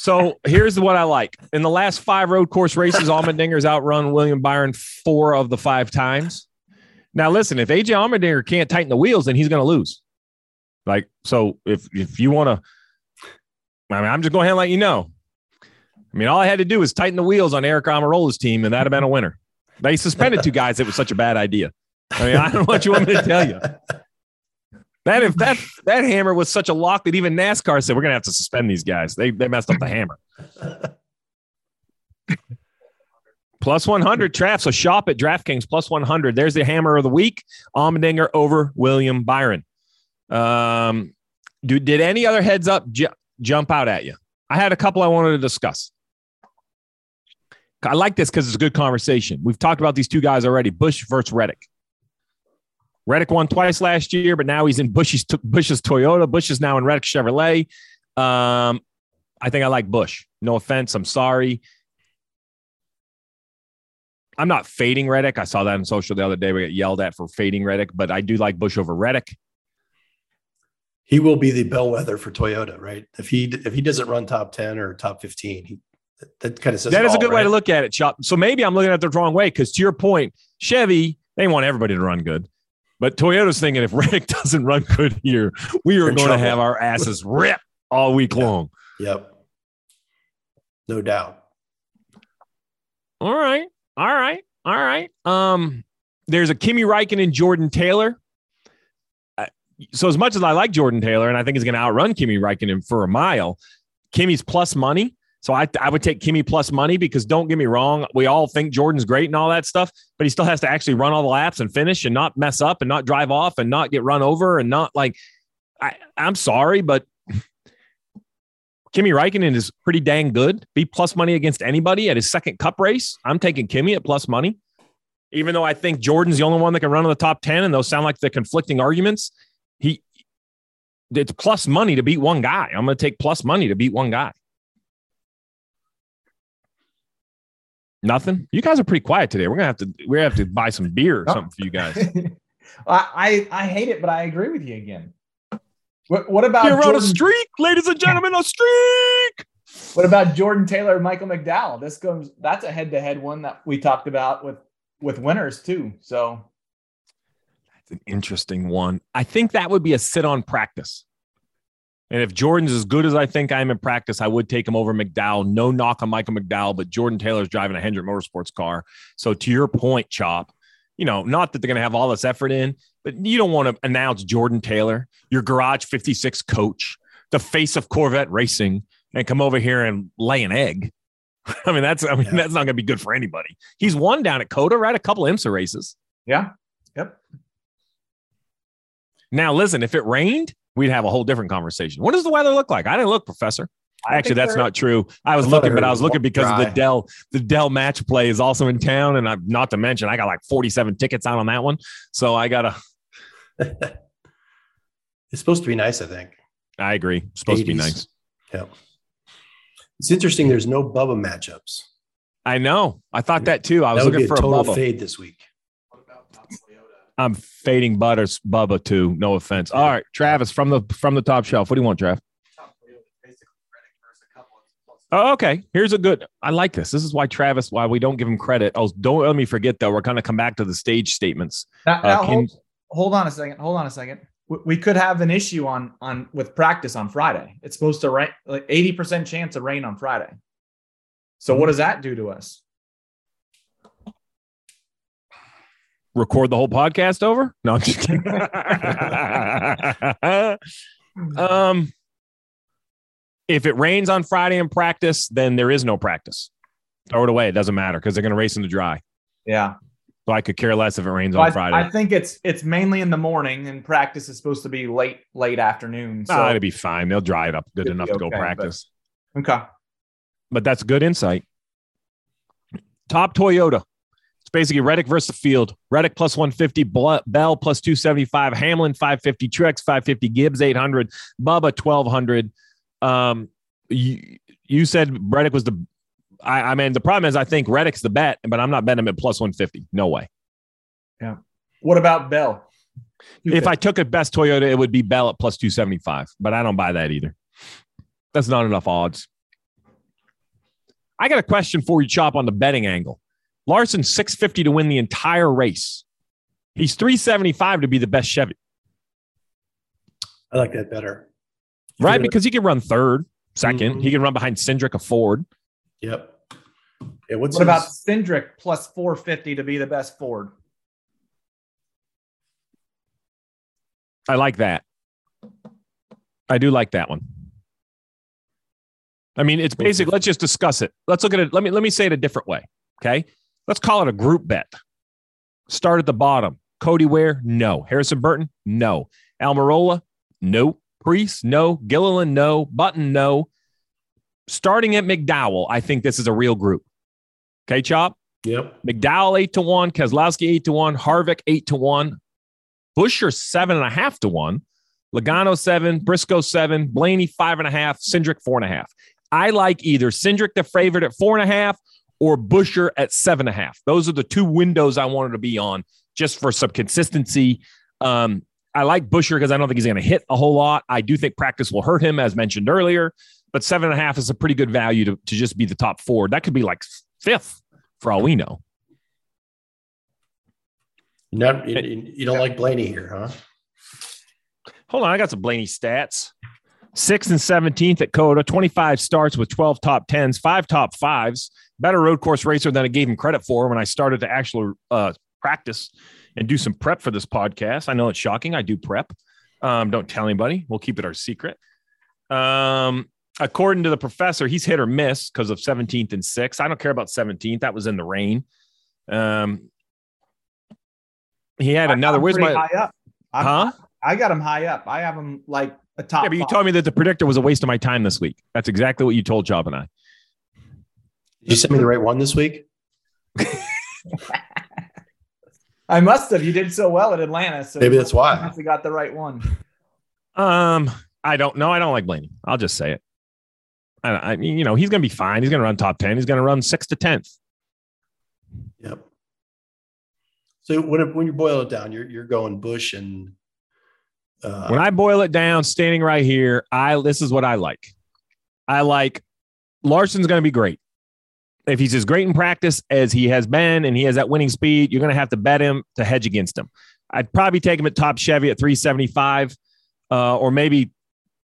So here's what I like. In the last five road course races, Allmendinger's outrun William Byron four of the five times. Now, listen, if AJ Allmendinger can't tighten the wheels, then he's going to lose. Like, so if if you want to, I mean, I'm just going to let you know. I mean, all I had to do was tighten the wheels on Aric Almirola's team, and that'd have been a winner. They suspended two guys. It was such a bad idea. I mean, I don't know what you want me to tell you. That if that that hammer was such a lock that even NASCAR said we're gonna have to suspend these guys. They they messed up the hammer. plus 100 trap. So shop at DraftKings plus 100. There's the hammer of the week. Allmendinger over William Byron. Um, do, did any other heads up ju- jump out at you? I had a couple I wanted to discuss. I like this because it's a good conversation. We've talked about these two guys already Busch versus Reddick. Reddick won twice last year, but now he's in Busch's, Busch's Toyota. Busch is now in Reddick Chevrolet. Um, I think I like Busch. No offense. I'm sorry. I'm not fading Reddick. I saw that on social the other day. We got yelled at for fading Reddick, but I do like Busch over Reddick. He will be the bellwether for Toyota, right? If he if he doesn't run top 10 or top 15, he that kind of says That is a all, good way to look at it, Chop. So maybe I'm looking at it the wrong way because to your point, Chevy, they want everybody to run good. But Toyota's thinking if Reddick doesn't run good here, we are in going to have our asses ripped all week Yeah. long. Yep. No doubt. All right. All right. All right. Um, there's a Kimi Räikkönen and Jordan Taylor. So as much as I like Jordan Taylor and I think he's going to outrun Kimi Räikkönen for a mile, Kimi's plus money. So I, I would take Kimi plus money because don't get me wrong, we all think Jordan's great and all that stuff, but he still has to actually run all the laps and finish and not mess up and not drive off and not get run over and not like I, I'm sorry, but Kimi Räikkönen is pretty dang good. Be plus money against anybody at his second cup race. I'm taking Kimi at plus money. Even though I think Jordan's the only one that can run in the top 10 and those sound like the conflicting arguments, he it's plus money to beat one guy. I'm going to take plus money to beat one guy. Nothing. You guys are pretty quiet today. We're gonna have to we have to buy some beer or oh. something for you guys. I, I I hate it, but I agree with you again. What, what about You're on a streak, ladies and gentlemen, a streak. what about Jordan Taylor and Michael McDowell? This goes that's a head to head one that we talked about with with winners too. So It's an interesting one. I think that would be a sit on practice. And if Jordan's as good as I think I am in practice, I would take him over McDowell. No knock on Michael McDowell, but Jordan Taylor's driving a Hendrick Motorsports car. So to your point, Chop, you know, not that they're going to have all this effort in, but you don't want to announce Jordan Taylor, your Garage 56 coach, the face of Corvette racing, and come over here and lay an egg. I mean, that's I mean, Yeah. that's not going to be good for anybody. He's won down at COTA, right? A couple of IMSA races. yeah. Yep. Now, listen, if it rained, we'd have a whole different conversation. What does the weather look like? I didn't look, Professor. I Actually, that's not true. I was I looking, I but I was looking because of the. Dell. The Dell match play is also in town, and I'm not to mention I got like 47 tickets out on that one. So I gotta. It's supposed to be nice, I think. I agree. It's supposed to be nice. Yeah. It's interesting. There's no Bubba matchups. I know. I thought that too. I was that be looking a for a total Bubba. fade this week. I'm fading Butters Bubba too. No offense. All right, Travis from the from the top shelf. What do you want, Trav? Oh, okay. Here's a good. I like this. This is why Travis. Why we don't give him credit. Oh, don't let me forget though. We're gonna come back to the stage statements. Now, Uh, now, can- hold, hold on a second. Hold on a second. We- We could have an issue on on with practice on Friday. It's supposed to rain like eighty percent chance of rain on Friday. So what does that do to us? Record the whole podcast over? No, I'm just kidding. um, if it rains on Friday in practice, then there is no practice. Throw it away. It doesn't matter because they're going to race in the dry. Yeah, So I could care less if it rains So on Friday. I think it's it's mainly in the morning, and practice is supposed to be late late afternoon. So Ah, it'll be fine. They'll dry it up good enough be to go okay, but- practice. okay, But that's good insight. Top Toyota. It's basically Reddick versus the field. Reddick plus 150, Bell plus 275, Hamlin 550, Truex 550, Gibbs 800, Bubba 1200. Um, you, you said Reddick was the. I, I mean, the problem is I think Reddick's the bet, but I'm not betting him at plus 150. No way. Yeah. What about Bell? If I took a best Toyota, it would be Bell at plus 275, but I don't buy that either. That's not enough odds. I got a question for you, Chop, on the betting angle. Larson 650 to win the entire race. He's 375 to be the best Chevy, I like that better. right? Because he can run third, 2nd Mhm. He can run behind Cindric, a Ford. Yep. Yeah, what's what about his- Cindric plus four fifty to be the best Ford? I like that. I do like that one. I mean, it's basic. Let's just discuss it. Let's look at it. Let me let me say it a different way. Okay. Let's call it a group bet. Start at the bottom. Cody Ware, no. Harrison Burton, no. Almirola, no. Preece, no. Gilliland, no. Button, no. Starting at McDowell, I think this is a real group. Okay, Chop. Yep. McDowell eight to one, Keselowski eight to one, Harvick eight to one, Buescher seven and a half to one, Logano seven, Briscoe seven, Blaney five and a half, Cindric four and a half. I like either Cindric the favorite at four and a half or Buescher at seven and a half. Those are the two windows I wanted to be on just for some consistency. Um, I like Buescher because I don't think he's going to hit a whole lot. I do think practice will hurt him, as mentioned earlier, but seven and a half is a pretty good value to, to just be the top four. That could be like fifth for all we know. You, you you don't like Blaney here, huh? Hold on, I got some Blaney stats. Sixth and 17th at COTA, 25 starts with 12 top 10s, five top fives. Better road course racer than I gave him credit for when I started to actually uh, practice and do some prep for this podcast. I know it's shocking. I do prep. Um, don't tell anybody. We'll keep it our secret. Um, according to the professor, he's hit or miss because of 17th and 6th. I don't care about 17th. That was in the rain. Um, he had another. Where's my? high up? I'm- Huh? I got him high up. I have him like a top. Yeah, but you five. told me that the predictor was a waste of my time this week. That's exactly what you told Job and I. Did you send me the right one this week? I must have. You did so well at Atlanta, so Maybe that's why. must have got the right one. Um, I don't know. I don't like Blaney. I'll just say it. I, I mean, you know, he's going to be fine. He's going to run top ten. He's going to run six to tenth. Yep. So when when you boil it down, you're you're going Busch and uh, when I boil it down, standing right here, I this is what I like. I like Larson's going to be great. If he's as great in practice as he has been and he has that winning speed, you're going to have to bet him to hedge against him. I'd probably take him at top Chevy at 375 uh, or maybe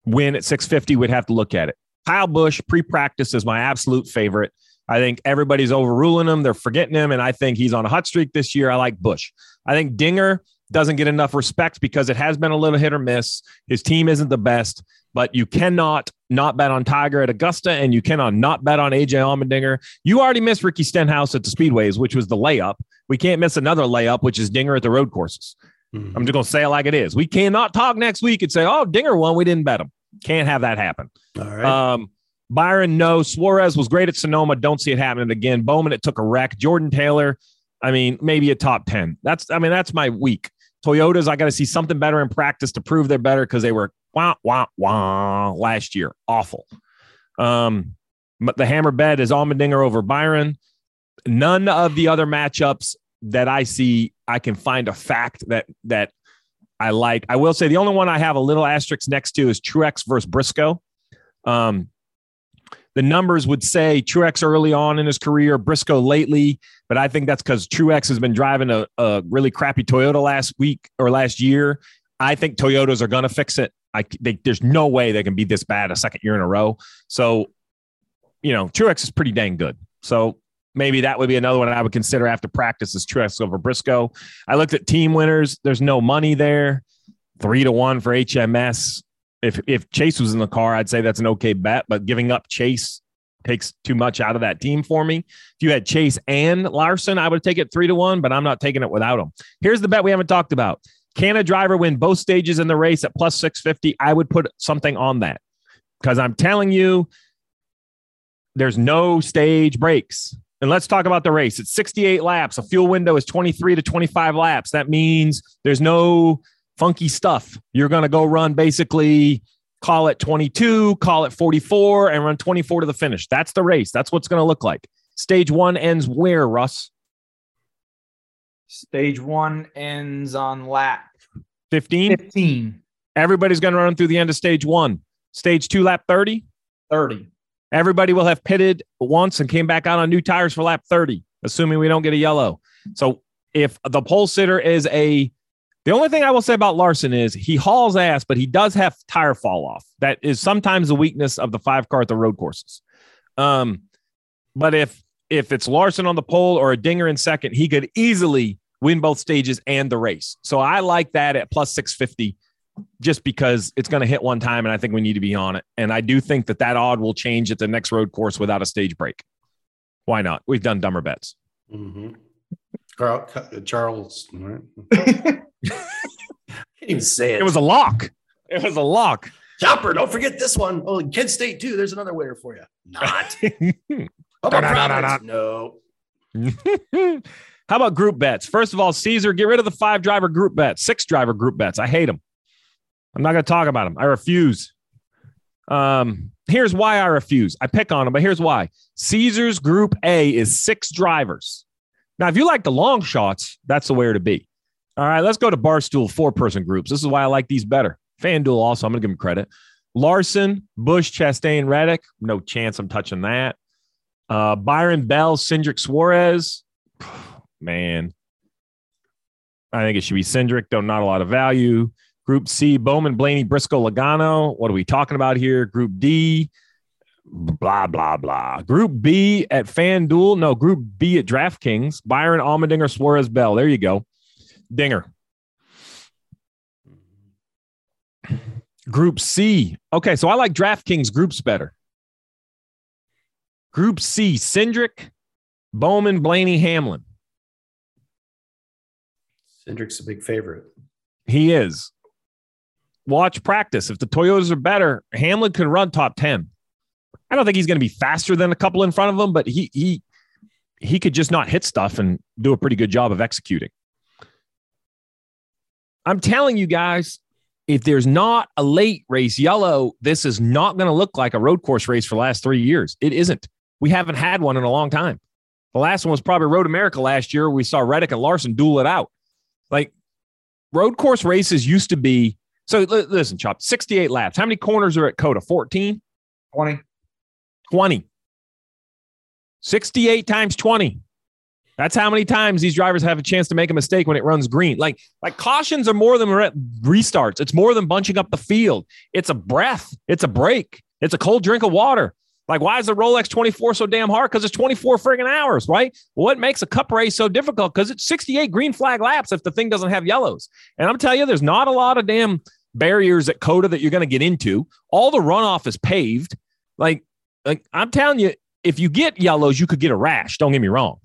win at 650. We'd have to look at it. Kyle Busch pre practice is my absolute favorite. I think everybody's overruling him. They're forgetting him. And I think he's on a hot streak this year. I like Busch. I think Dinger doesn't get enough respect because it has been a little hit or miss. His team isn't the best, but you cannot not bet on Tiger at Augusta and you cannot not bet on AJ Allmendinger. You already missed Ricky Stenhouse at the Speedways, which was the layup. We can't miss another layup, which is Dinger at the road courses. Mm-hmm. I'm just going to say it like it is. We cannot talk next week and say, oh, Dinger won. We didn't bet him. Can't have that happen. All right. Um, Byron, no. Suarez was great at Sonoma. Don't see it happening again. Bowman, it took a wreck. Jordan Taylor, I mean, maybe a top 10. That's, I mean, that's my week. Toyotas, I got to see something better in practice to prove they're better because they were wah, wah, wah last year. Awful. Um, but the hammer bed is Allmendinger over Byron. None of the other matchups that I see, I can find a fact that that I like. I will say the only one I have a little asterisk next to is Truex versus Briscoe. Um, the numbers would say Truex early on in his career, Briscoe lately, but I think that's because Truex has been driving a, a, really crappy Toyota last week or last year. I think Toyotas are going to fix it. I, they, there's no way they can be this bad a second year in a row. So, you know, Truex is pretty dang good. So maybe that would be another one I would consider after practice is Truex over Briscoe. I looked at team winners. There's no money there. Three to one for HMS if if Chase was in the car, I'd say that's an okay bet. But giving up Chase takes too much out of that team for me. If you had Chase and Larson, I would take it three to one, but I'm not taking it without them. Here's the bet we haven't talked about. Can a driver win both stages in the race at plus 650? I would put something on that because I'm telling you, there's no stage breaks. And let's talk about the race. It's 68 laps. A fuel window is 23 to 25 laps. That means there's no funky stuff. You're going to go run basically call it 22, call it 44, and run 24 to the finish. That's the race. That's what's going to look like. Stage one ends where, Russ? Stage one ends on lap 15. 15. Everybody's going to run through the end of stage one. Stage two, lap 30. 30. Everybody will have pitted once and came back out on new tires for lap 30, assuming we don't get a yellow. So if the pole sitter is a the only thing I will say about Larson is he hauls ass, but he does have tire fall off. That is sometimes the weakness of the five car at the road courses. Um, but if if it's Larson on the pole or a dinger in second, he could easily win both stages and the race. So I like that at plus 650 just because it's going to hit one time and I think we need to be on it. And I do think that that odd will change at the next road course without a stage break. Why not? We've done dumber bets. Mm-hmm. Carl, Charles. Right? Can't even say it. It was a lock. It was a lock. Chopper, don't forget this one. Oh, Kent State too. There's another winner for you. Not. No. How about group bets? First of all, Caesar, get rid of the five driver group bets, six driver group bets. I hate them. I'm not going to talk about them. I refuse. Um, here's why I refuse. I pick on them, but here's why. Caesar's group A is six drivers. Now, if you like the long shots, that's the way to be. All right, let's go to Barstool four person groups. This is why I like these better. FanDuel also, I'm going to give him credit. Larson, Busch, Chastain, Reddick. No chance I'm touching that. Uh, Byron Bell, Cindric Suarez. Man, I think it should be Cindric, though not a lot of value. Group C, Bowman, Blaney, Briscoe, Logano. What are we talking about here? Group D, blah, blah, blah. Group B at FanDuel. No, Group B at DraftKings. Byron, Allmendinger, Suarez, Bell. There you go. Dinger. Group C. Okay, so I like DraftKings groups better. Group C, Cindric, Bowman, Blaney, Hamlin. Cindric's a big favorite. He is. Watch practice. If the Toyotas are better, Hamlin could run top 10. I don't think he's going to be faster than a couple in front of him, but he he he could just not hit stuff and do a pretty good job of executing. I'm telling you guys, if there's not a late race yellow, this is not going to look like a road course race for the last three years. It isn't. We haven't had one in a long time. The last one was probably Road America last year. We saw Reddick and Larson duel it out. Like road course races used to be. So li- listen, Chop, 68 laps. How many corners are at COTA? 14? 20. 20. 68 times 20. That's how many times these drivers have a chance to make a mistake when it runs green. Like, like cautions are more than re- restarts. It's more than bunching up the field. It's a breath. It's a break. It's a cold drink of water. Like, why is the Rolex 24 so damn hard? Because it's 24 friggin' hours, right? What makes a cup race so difficult? Because it's 68 green flag laps if the thing doesn't have yellows. And I'm telling you, there's not a lot of damn barriers at COTA that you're going to get into. All the runoff is paved. Like, like I'm telling you, if you get yellows, you could get a rash. Don't get me wrong.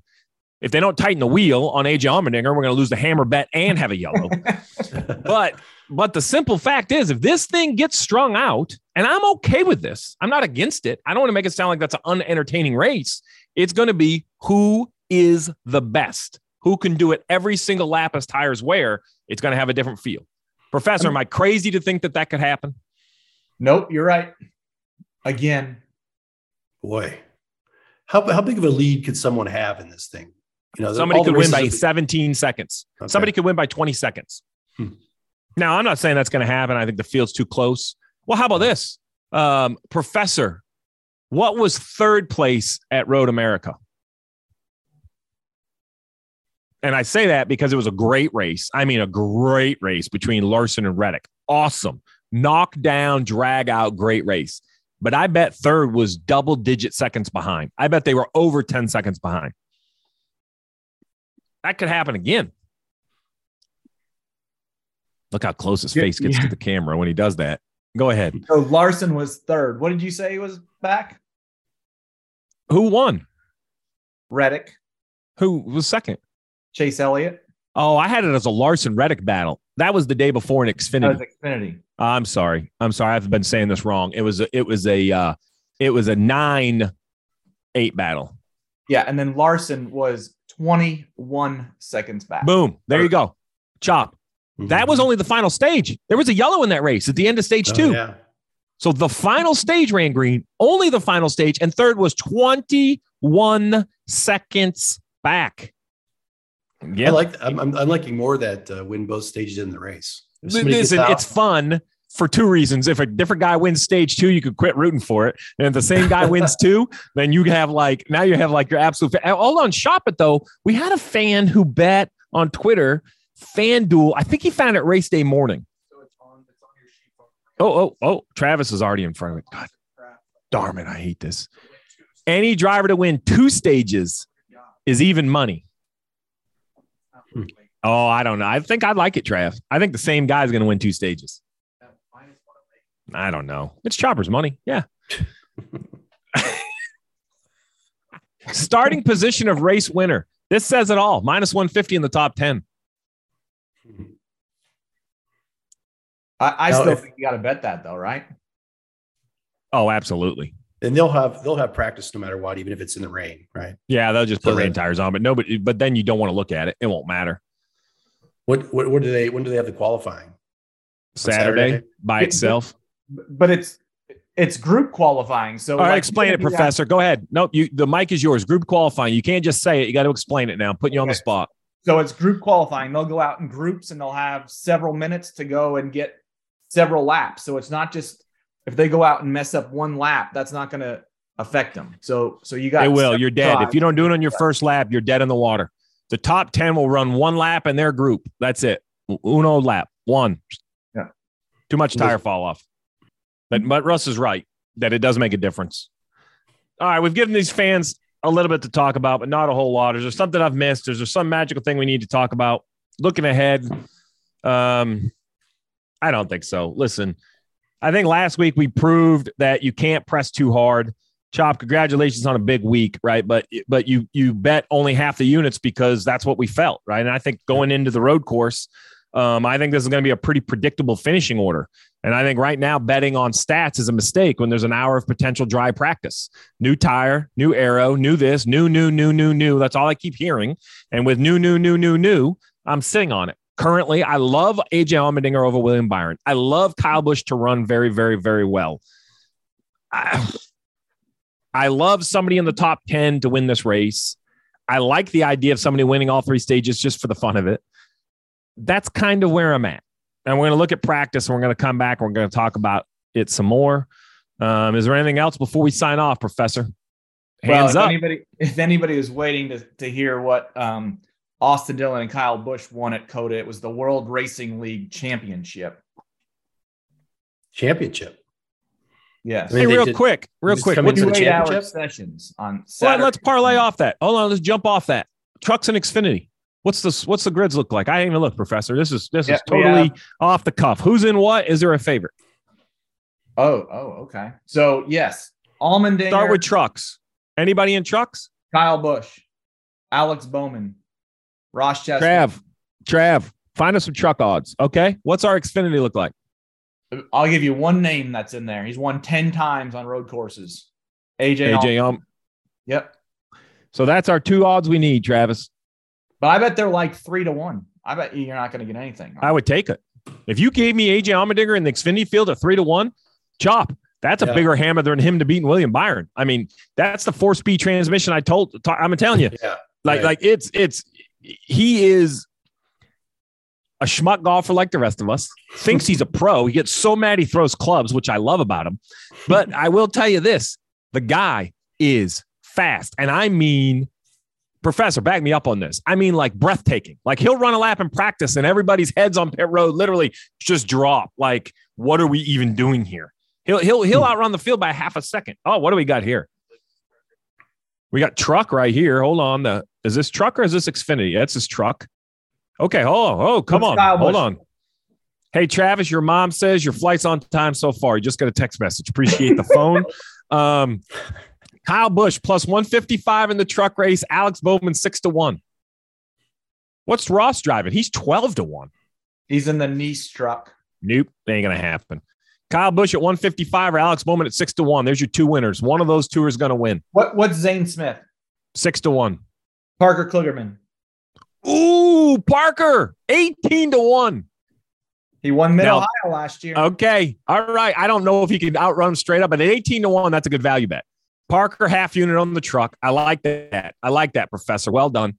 If they don't tighten the wheel on AJ Allmendinger, we're going to lose the hammer bet and have a yellow. but but the simple fact is, if this thing gets strung out, and I'm okay with this, I'm not against it. I don't want to make it sound like that's an unentertaining race. It's going to be who is the best, who can do it every single lap as tires wear. It's going to have a different feel. Professor, am I crazy to think that that could happen? Nope, you're right. Again, Boy, how, how big of a lead could someone have in this thing? You know, Somebody could win by 17 seconds. Okay. Somebody could win by 20 seconds. Hmm. Now, I'm not saying that's going to happen. I think the field's too close. Well, how about this? Um, Professor, what was third place at Road America? And I say that because it was a great race. I mean, a great race between Larson and Reddick. Awesome. Knock down, drag out, great race. But I bet third was double digit seconds behind. I bet they were over 10 seconds behind. That could happen again. Look how close his face gets yeah. to the camera when he does that. Go ahead. so Larson was third. What did you say he was back? Who won? Reddick, Who was second? Chase Elliott. Oh, I had it as a Larson Reddick battle. That was the day before in That Xfinity. was Xfinity. I'm sorry. I'm sorry. I've been saying this wrong. It was a, it was a uh, it was a nine eight battle. Yeah, and then Larson was 21 seconds back. Boom. There you go. Chop. That Mm-hmm. was only the final stage. There was a yellow in that race at the end of stage Oh, two. yeah. So the final stage ran green, only the final stage, and third was 21 seconds back. I Yeah. like. I'm, I'm, I'm liking more that uh, win both stages in the race. Listen, it's fun for two reasons. If a different guy wins stage two, you could quit rooting for it. And if the same guy wins two, then you have like now you have like your absolute. Fa- Hold on, shop it though. We had a fan who bet on Twitter, FanDuel. I think he found it race day morning. Oh, oh, oh! Travis is already in front of it. God, darn it! I hate this. Any driver to win two stages is even money. Hmm. Oh, I don't know. I think I'd like it, Trav. I think the same guy is going to win two stages. I don't know. It's Chopper's money. Yeah. Starting position of race winner. This says it all. Minus 150 in the top 10. I, I Now, still if- think you got to bet that though, right? Oh, absolutely. and they'll have they'll have practice no matter what, even if it's in the rain, right? Yeah, they'll just put So rain that- tires on, but nobody, but then you don't want to look at it. It won't matter. What what, what do they when do they have the qualifying? Saturday, Saturday? by Yeah, itself. But it's it's group qualifying. So All right, like, explain it, gonna Professor. Go ahead. Nope, you the mic is yours. Group qualifying. You can't just say it. You got to explain it now. I'm putting you on the spot. So it's group qualifying. They'll go out in groups and they'll have several minutes to go and get several laps. So it's not just if they go out and mess up one lap, that's not going to affect them. So so you got It will. You're dead. If you don't do it on your first lap, you're dead in the water. The top 10 will run one lap in their group. That's it. Uno lap. One. Yeah. Too much tire fall off. But, but Russ is right that it does make a difference. All right. We've given these fans a little bit to talk about, but not a whole lot. Is there something I've missed? Is there some magical thing we need to talk about? Looking ahead, um, I don't think so. Listen, I think last week we proved that you can't press too hard. Chop, congratulations on a big week, right? But but you you bet only half the units because that's what we felt, right? And I think going into the road course, um, I think this is going to be a pretty predictable finishing order. And I think right now betting on stats is a mistake when there's an hour of potential dry practice. New tire, new aero, new this, new, new, new, new, new. That's all I keep hearing. And with new, new, new, new, new, I'm sitting on it. Currently, I love AJ Allmendinger over William Byron. I love Kyle Busch to run very, very, very well. I, I love somebody in the top 10 to win this race. I like the idea of somebody winning all three stages just for the fun of it. that's kind of where I'm at. And we're going to look at practice and we're going to come back and we're going to talk about it some more. Um, is there anything else before we sign off, Professor? well, Hands if up. anybody if anybody was waiting to to hear what um, Austin Dillon and Kyle Busch won at COTA, it was the World Racing League Championship. Championship. Yes. I mean, hey, real did- quick, real quick. What's the the Two eight-hour championship? sessions on Well, let's parlay off that. Hold on, let's jump off that. Trucks and Xfinity. What's this? What's the grids look like? I didn't even look, Professor. This is this Yeah, is we totally off the cuff. Who's in what? Is there a favorite? Oh, oh, okay. So yes, Allmendinger, Start with trucks. Anybody in trucks? Kyle Busch, Alex Bowman, Ross Chastain. Trav, Trav, find us some truck odds. Okay, what's our Xfinity look like? I'll give you one name that's in there. He's won 10 times on road courses. AJ. AJ, um, Yep. so that's our two odds we need, Travis. But I bet they're like three to one. I bet you're not going to get anything. I would take it. If you gave me AJ Allmendinger in the Xfinity field at three to one, chop. That's a Yeah. bigger hammer than him to beating William Byron. I mean, that's the four speed transmission I told. I'm telling you, Yeah. like Right. like it's it's he is a schmuck golfer like the rest of us. Thinks he's a pro. He gets so mad he throws clubs, which I love about him. But I will tell you this: the guy is fast, and I mean, Professor, back me up on this. I mean, like breathtaking. Like he'll run a lap in practice, and everybody's heads on pit road literally just drop. Like, what are we even doing here? He'll he'll he'll hmm. outrun the field by half a second. Oh, what do we got here? We got truck right here. Hold on. The is this truck or is this Xfinity? That's his truck. Okay. Oh, oh, come on. Hold on. Hey, Travis, your mom says your flight's on time so far. You just got a text message. Appreciate the phone. Um, Kyle Busch plus 155 in the truck race. Alex Bowman six to one. What's Ross driving? He's 12 to one. He's in the Nice truck. Nope, ain't gonna happen. Kyle Busch at 155 or Alex Bowman at six to one. There's your two winners. One of those two is gonna win. What What's Zane Smith? Six to one. Parker Kligerman. Ooh, Parker, 18 to one. He won Mid Ohio last year. Okay. All right. I don't know if he can outrun him straight up, but at 18 to 1, that's a good value bet. Parker half unit on the truck. I like that. I like that, Professor. Well done.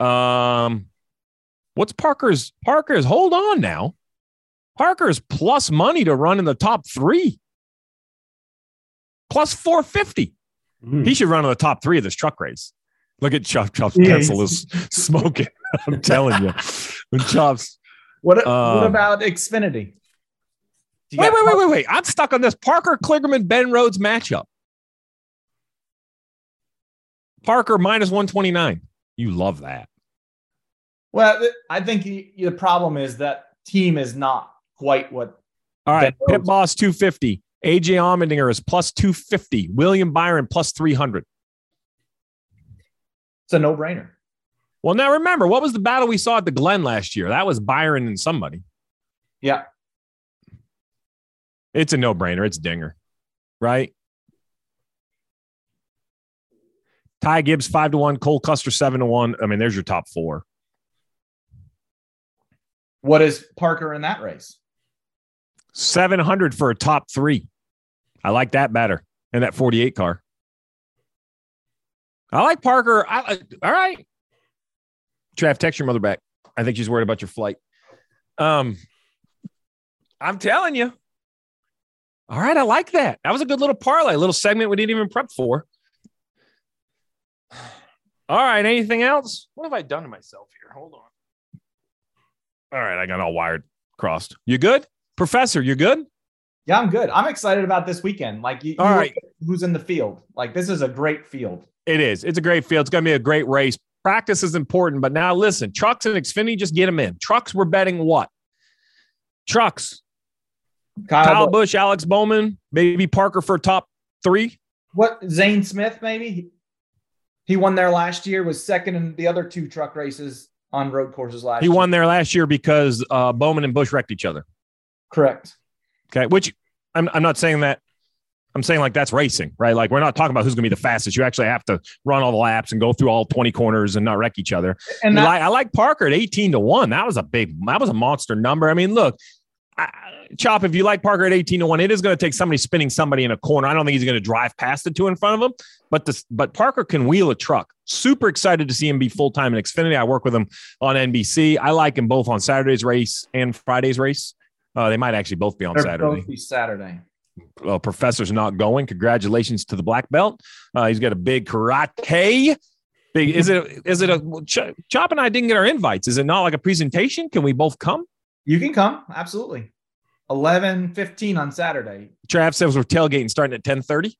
Um, what's Parker's Parker's hold on now. Parker's plus money to run in the top three. Plus 450. Mhm. He should run in the top three of this truck race. Look at Chop Chop's Yeah, pencil is smoking. I'm telling you. When Chops what, what um, about Xfinity? Wait, wait, wait, wait, wait. I'm stuck on this Parker Kligerman Ben Rhodes matchup. Parker minus 129. You love that. Well, I think the problem is that team is not quite what. All right. Pit Boss 250. AJ Allmendinger is plus 250. William Byron plus 300. It's a no brainer. Well, now remember, what was the battle we saw at the Glen last year? That was Byron and somebody. Yeah. It's a no brainer. It's Dinger, right? Ty Gibbs, five to one. Cole Custer, seven to one. I mean, there's your top four. What is Parker in that race? 700 for a top three. I like that better. And that 48 car. I like Parker. I, all right. Trav, text your mother back. I think she's worried about your flight. Um, I'm telling you. All right. I like that. That was a good little parlay, a little segment we didn't even prep for. All right. Anything else? What have I done to myself here? Hold on. All right. I got all wired crossed. You good? Professor, you're good? Yeah, I'm good. I'm excited about this weekend. Like, you, All you right. who's in the field? Like, this is a great field. It is. It's a great field. It's going to be a great race. Practice is important, but now listen, trucks and Xfinity, just get them in. Trucks, we're betting what? Trucks, Kyle, Kyle Busch. Bush, Alex Bowman, maybe Parker for top three. what Zane Smith? Maybe he, he won there last year. Was second in the other two truck races on road courses last. He year. won there last year because uh, Bowman and Busch wrecked each other. Correct. Okay, which I'm, I'm not saying that. I'm saying like that's racing, right? Like we're not talking about who's going to be the fastest. You actually have to run all the laps and go through all 20 corners and not wreck each other. And I that, like, I like Parker at 18 to 1. That was a big, that was a monster number. I mean, look, I, Chop, if you like Parker at 18 to 1, it is going to take somebody spinning somebody in a corner. I don't think he's going to drive past the two in front of him, but this, but Parker can wheel a truck. Super excited to see him be full time in Xfinity. I work with him on NBC. I like him both on Saturday's race and Friday's race. Uh, they might actually both be on They're Saturday. both be Saturday. Well, professor's not going. Congratulations to the black belt. Uh, he's got a big karate. Big is it? Is it a Ch- Chop and I didn't get our invites? Is it not like a presentation? Can we both come? You can come. Absolutely. 11 15 on Saturday. Trav says we're tailgating starting at ten thirty.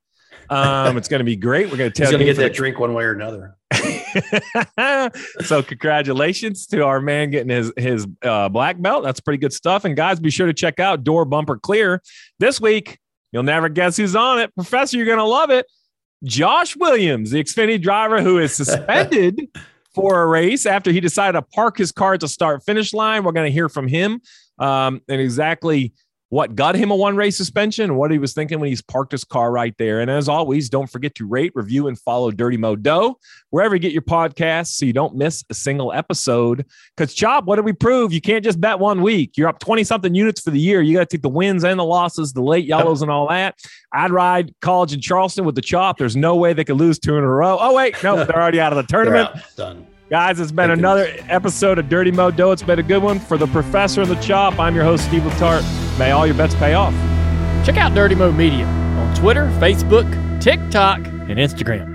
Um, it's going to be great. We're going to He's going to get that drink one way or another. so congratulations to our man getting his his uh, black belt. That's pretty good stuff. And guys, be sure to check out Door Bumper Clear this week. You'll never guess who's on it, Professor. You're going to love it. Josh Williams, the Xfinity driver who is suspended for a race after he decided to park his car at the start finish line. We're going to hear from him um, and exactly what got him a one race suspension and what he was thinking when he's parked his car right there. And as always, don't forget to rate, review, and follow Dirty Mo Dough wherever you get your podcasts so you don't miss a single episode. Because, Chop, what did we prove? You can't just bet one week. You're up 20 something units for the year. You got to take the wins and the losses, the late yellows, and all that. I'd ride college in Charleston with the Chop. There's no way they could lose two in a row. Oh, wait, no, they're already out of the tournament. Done. Guys, it's been Thank another episode of Dirty Mo Dough. It's been a good one for the professor and the chop. I'm your host, Steve Letarte. May all your bets pay off. Check out Dirty Mo Media on Twitter, Facebook, TikTok, and Instagram.